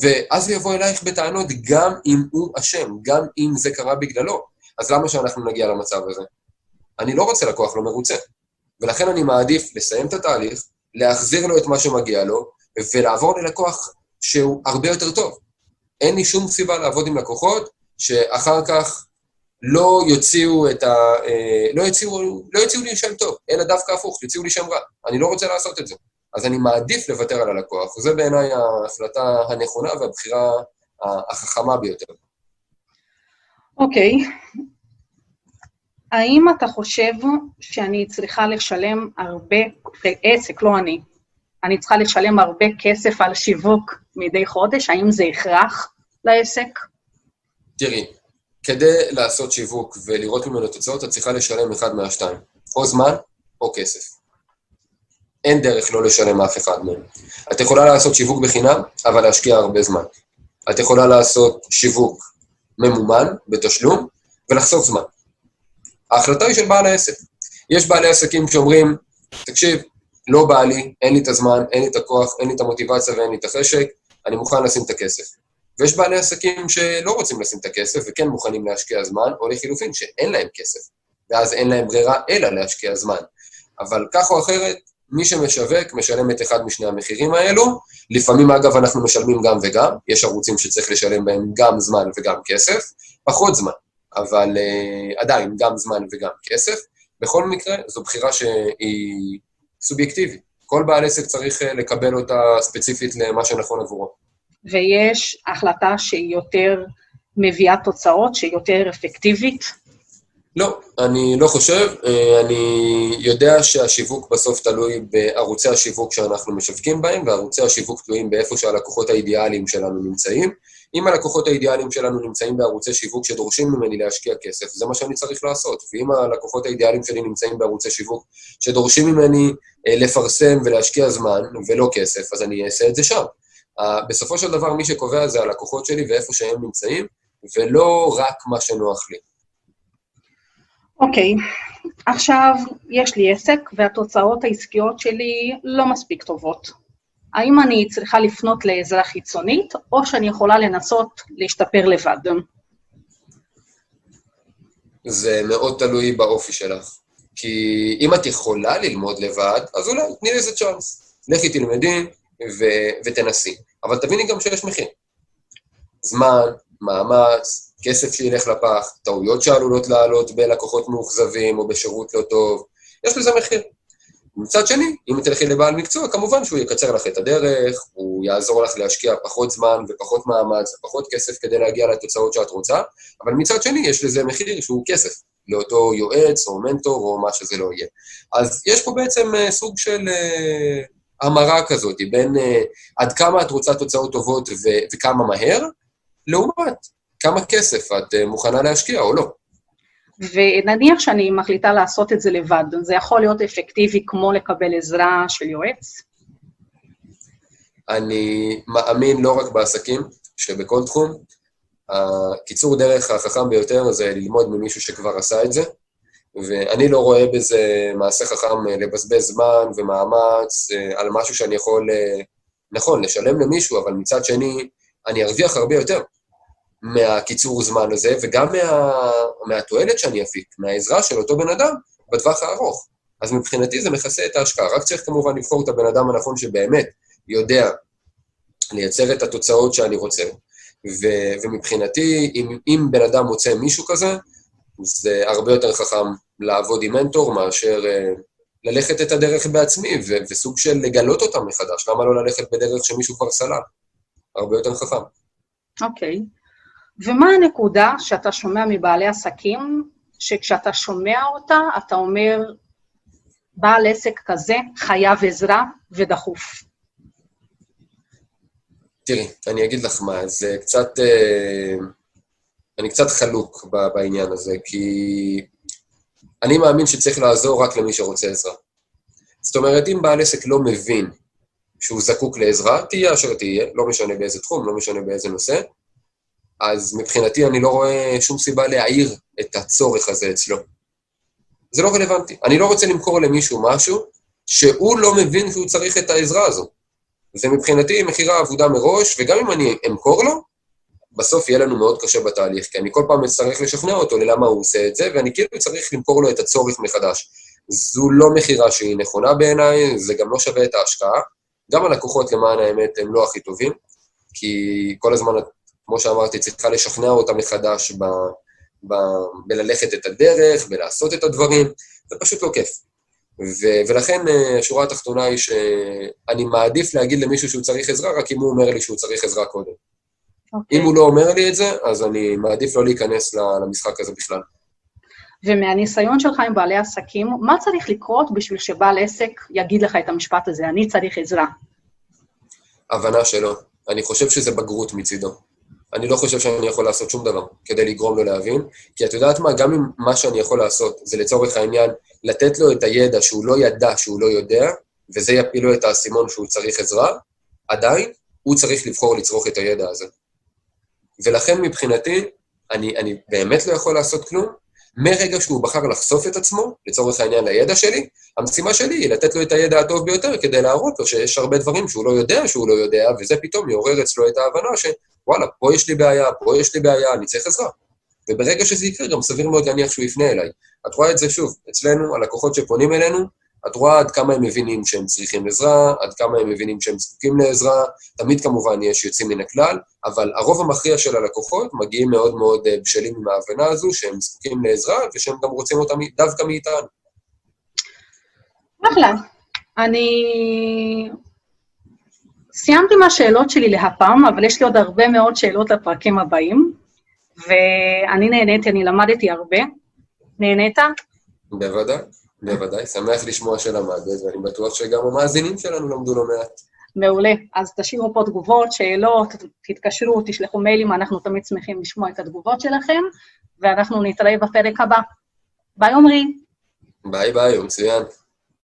ואז הוא יבוא אלייך בטענות גם אם הוא אשם, גם אם זה קרה בגללו. אז למה שאנחנו נגיע למצב הזה? אני לא רוצה לקוח לא מרוצה. ולכן אני מעדיף לסיים את התהליך, להחזיר לו את מה שמגיע לו, ולעבור ללקוח שהוא הרבה יותר טוב. אין לי שום סיבה לעבוד עם לקוחות שאחר כך לא יוציאו את ה... אה, לא יוציאו, לא יוציאו לי שם טוב, אלא דווקא הפוך, יוציאו לי שם רע. אני לא רוצה לעשות את זה. אז אני מעדיף לוותר על הלקוח, וזה בעיניי ההחלטה הנכונה והבחירה החכמה ביותר. אוקיי. Okay. האם אתה חושב שאני צריכה לשלם הרבה, עסק, לא אני, אני צריכה לשלם הרבה כסף על שיווק מדי חודש? האם זה הכרח לעסק? תראי, כדי לעשות שיווק ולראות ממנו תוצאות, את צריכה לשלם אחד מהשתיים, או זמן או כסף. אין דרך לא לשלם אף אחד מהם. את יכולה לעשות שיווק בחינם, אבל להשקיע הרבה זמן. את יכולה לעשות שיווק ממומן, בתשלום, ולחסוך זמן. ההחלטה היא של בעל העסק. יש בעלי עסקים שאומרים, תקשיב, לא בא לי, אין לי את הזמן, אין לי את הכוח, אין לי את המוטיבציה ואין לי את החשק, אני מוכן לשים את הכסף. ויש בעלי עסקים שלא רוצים לשים את הכסף וכן מוכנים להשקיע זמן, או לחילופין, שאין להם כסף, ואז אין להם ברירה אלא להשקיע זמן. אבל כך או אחרת, מי שמשווק משלם את אחד משני המחירים האלו. לפעמים, אגב, אנחנו משלמים גם וגם, יש ערוצים שצריך לשלם בהם גם זמן וגם כסף, פחות זמן, אבל uh, עדיין גם זמן וגם כסף. בכל מקרה, זו בחירה שהיא סובייקטיבית. כל בעל עסק צריך uh, לקבל אותה ספציפית למה שנכון עבורו. ויש החלטה שהיא יותר מביאה תוצאות, שהיא יותר אפקטיבית? לא, אני לא חושב. אה, אני יודע שהשיווק בסוף תלוי בערוצי השיווק שאנחנו משווקים בהם, וערוצי השיווק תלויים באיפה שהלקוחות האידיאליים שלנו נמצאים. אם הלקוחות האידיאליים שלנו נמצאים בערוצי שיווק שדורשים ממני להשקיע כסף, זה מה שאני צריך לעשות. ואם הלקוחות האידיאליים שלי נמצאים בערוצי שיווק שדורשים ממני אה, לפרסם ולהשקיע זמן ולא כסף, אז אני אעשה את זה שם. בסופו של דבר, מי שקובע זה הלקוחות שלי ואיפה שהם נמצאים, ולא רק מה שנוח לי. אוקיי, okay. עכשיו יש לי עסק והתוצאות העסקיות שלי לא מספיק טובות. האם אני צריכה לפנות לעזרה חיצונית, או שאני יכולה לנסות להשתפר לבד? זה מאוד תלוי באופי שלך. כי אם את יכולה ללמוד לבד, אז אולי תני לזה צ'אנס. לכי תלמדי ו- ותנסי. אבל תביני גם שיש מחיר. זמן, מאמץ, כסף שילך לפח, טעויות שעלולות לעלות בלקוחות מאוכזבים או בשירות לא טוב, יש לזה מחיר. מצד שני, אם תלכי לבעל מקצוע, כמובן שהוא יקצר לך את הדרך, הוא יעזור לך להשקיע פחות זמן ופחות מאמץ ופחות כסף כדי להגיע לתוצאות שאת רוצה, אבל מצד שני יש לזה מחיר שהוא כסף, לאותו יועץ או מנטור או מה שזה לא יהיה. אז יש פה בעצם uh, סוג של uh, המרה כזאת, בין uh, עד כמה את רוצה תוצאות טובות וכמה מהר, לעומת כמה כסף את אה, מוכנה להשקיע או לא. ונניח שאני מחליטה לעשות את זה לבד, זה יכול להיות אפקטיבי כמו לקבל עזרה של יועץ? אני מאמין לא רק בעסקים, שבכל תחום, הקיצור דרך החכם ביותר זה ללמוד ממישהו שכבר עשה את זה, ואני לא רואה בזה מעשה חכם לבזבז זמן ומאמץ אה, על משהו שאני יכול, אה, נכון, לשלם למישהו, אבל מצד שני, אני ארוויח הרבה יותר. מהקיצור זמן הזה, וגם מה, מהתועלת שאני אפיק, מהעזרה של אותו בן אדם בטווח הארוך. אז מבחינתי זה מכסה את ההשקעה. רק צריך כמובן לבחור את הבן אדם הנכון שבאמת יודע לייצר את התוצאות שאני רוצה. ו- ומבחינתי, אם, אם בן אדם מוצא מישהו כזה, זה הרבה יותר חכם לעבוד עם מנטור מאשר uh, ללכת את הדרך בעצמי, ו- וסוג של לגלות אותם מחדש. למה לא ללכת בדרך שמישהו כבר סלל? הרבה יותר חכם. אוקיי. Okay. ומה הנקודה שאתה שומע מבעלי עסקים, שכשאתה שומע אותה, אתה אומר, בעל עסק כזה חייב עזרה ודחוף. תראי, אני אגיד לך מה, זה קצת... אה, אני קצת חלוק בעניין הזה, כי אני מאמין שצריך לעזור רק למי שרוצה עזרה. זאת אומרת, אם בעל עסק לא מבין שהוא זקוק לעזרה, תהיה אשר תהיה, לא משנה באיזה תחום, לא משנה באיזה נושא, אז מבחינתי אני לא רואה שום סיבה להעיר את הצורך הזה אצלו. זה לא רלוונטי. אני לא רוצה למכור למישהו משהו שהוא לא מבין שהוא צריך את העזרה הזו. זה מבחינתי מכירה אבודה מראש, וגם אם אני אמכור לו, בסוף יהיה לנו מאוד קשה בתהליך, כי אני כל פעם אצטרך לשכנע אותו ללמה הוא עושה את זה, ואני כאילו צריך למכור לו את הצורך מחדש. זו לא מכירה שהיא נכונה בעיניי, זה גם לא שווה את ההשקעה. גם הלקוחות, למען האמת, הם לא הכי טובים, כי כל הזמן, כמו שאמרתי, צריכה לשכנע אותם מחדש ב, ב, בללכת את הדרך, בלעשות את הדברים, זה פשוט לא כיף. ו, ולכן אה, השורה התחתונה היא שאני מעדיף להגיד למישהו שהוא צריך עזרה, רק אם הוא אומר לי שהוא צריך עזרה קודם. Okay. אוקיי. אם הוא לא אומר לי את זה, אז אני מעדיף לא להיכנס למשחק הזה בכלל. ומהניסיון שלך עם בעלי עסקים, מה צריך לקרות בשביל שבעל עסק יגיד לך את המשפט הזה, אני צריך עזרה? הבנה שלו. אני חושב שזה בגרות מצידו. אני לא חושב שאני יכול לעשות שום דבר כדי לגרום לו להבין, כי את יודעת מה, גם אם מה שאני יכול לעשות זה לצורך העניין לתת לו את הידע שהוא לא ידע שהוא לא יודע, וזה יפיל לו את האסימון שהוא צריך עזרה, עדיין הוא צריך לבחור לצרוך את הידע הזה. ולכן מבחינתי, אני, אני באמת לא יכול לעשות כלום, מרגע שהוא בחר לחשוף את עצמו, לצורך העניין לידע שלי, המשימה שלי היא לתת לו את הידע הטוב ביותר כדי להראות לו שיש הרבה דברים שהוא לא יודע שהוא לא יודע, וזה פתאום יעורר אצלו את ההבנה שוואלה, פה יש לי בעיה, פה יש לי בעיה, אני צריך עזרה. וברגע שזה יקרה, גם סביר מאוד להניח שהוא יפנה אליי. את רואה את זה שוב, אצלנו, הלקוחות שפונים אלינו, את רואה עד כמה הם מבינים שהם צריכים עזרה, עד כמה הם מבינים שהם זקוקים לעזרה, תמיד כמובן יש יוצאים מן הכלל, אבל הרוב המכריע של הלקוחות מגיעים מאוד מאוד אה, בשלים עם ההבנה הזו שהם זקוקים לעזרה ושהם גם רוצים אותה דווקא מאיתנו. אחלה. אני סיימתי מהשאלות שלי להפעם, אבל יש לי עוד הרבה מאוד שאלות לפרקים הבאים, ואני נהניתי, אני למדתי הרבה. נהנית? בוודאי. בוודאי, שמח לשמוע שלמדת, ואני בטוח שגם המאזינים שלנו למדו לא מעט. מעולה. אז תשאירו פה תגובות, שאלות, תתקשרו, תשלחו מיילים, אנחנו תמיד שמחים לשמוע את התגובות שלכם, ואנחנו נתראה בפרק הבא. ביי, עמרי. ביי ביי, מצוין.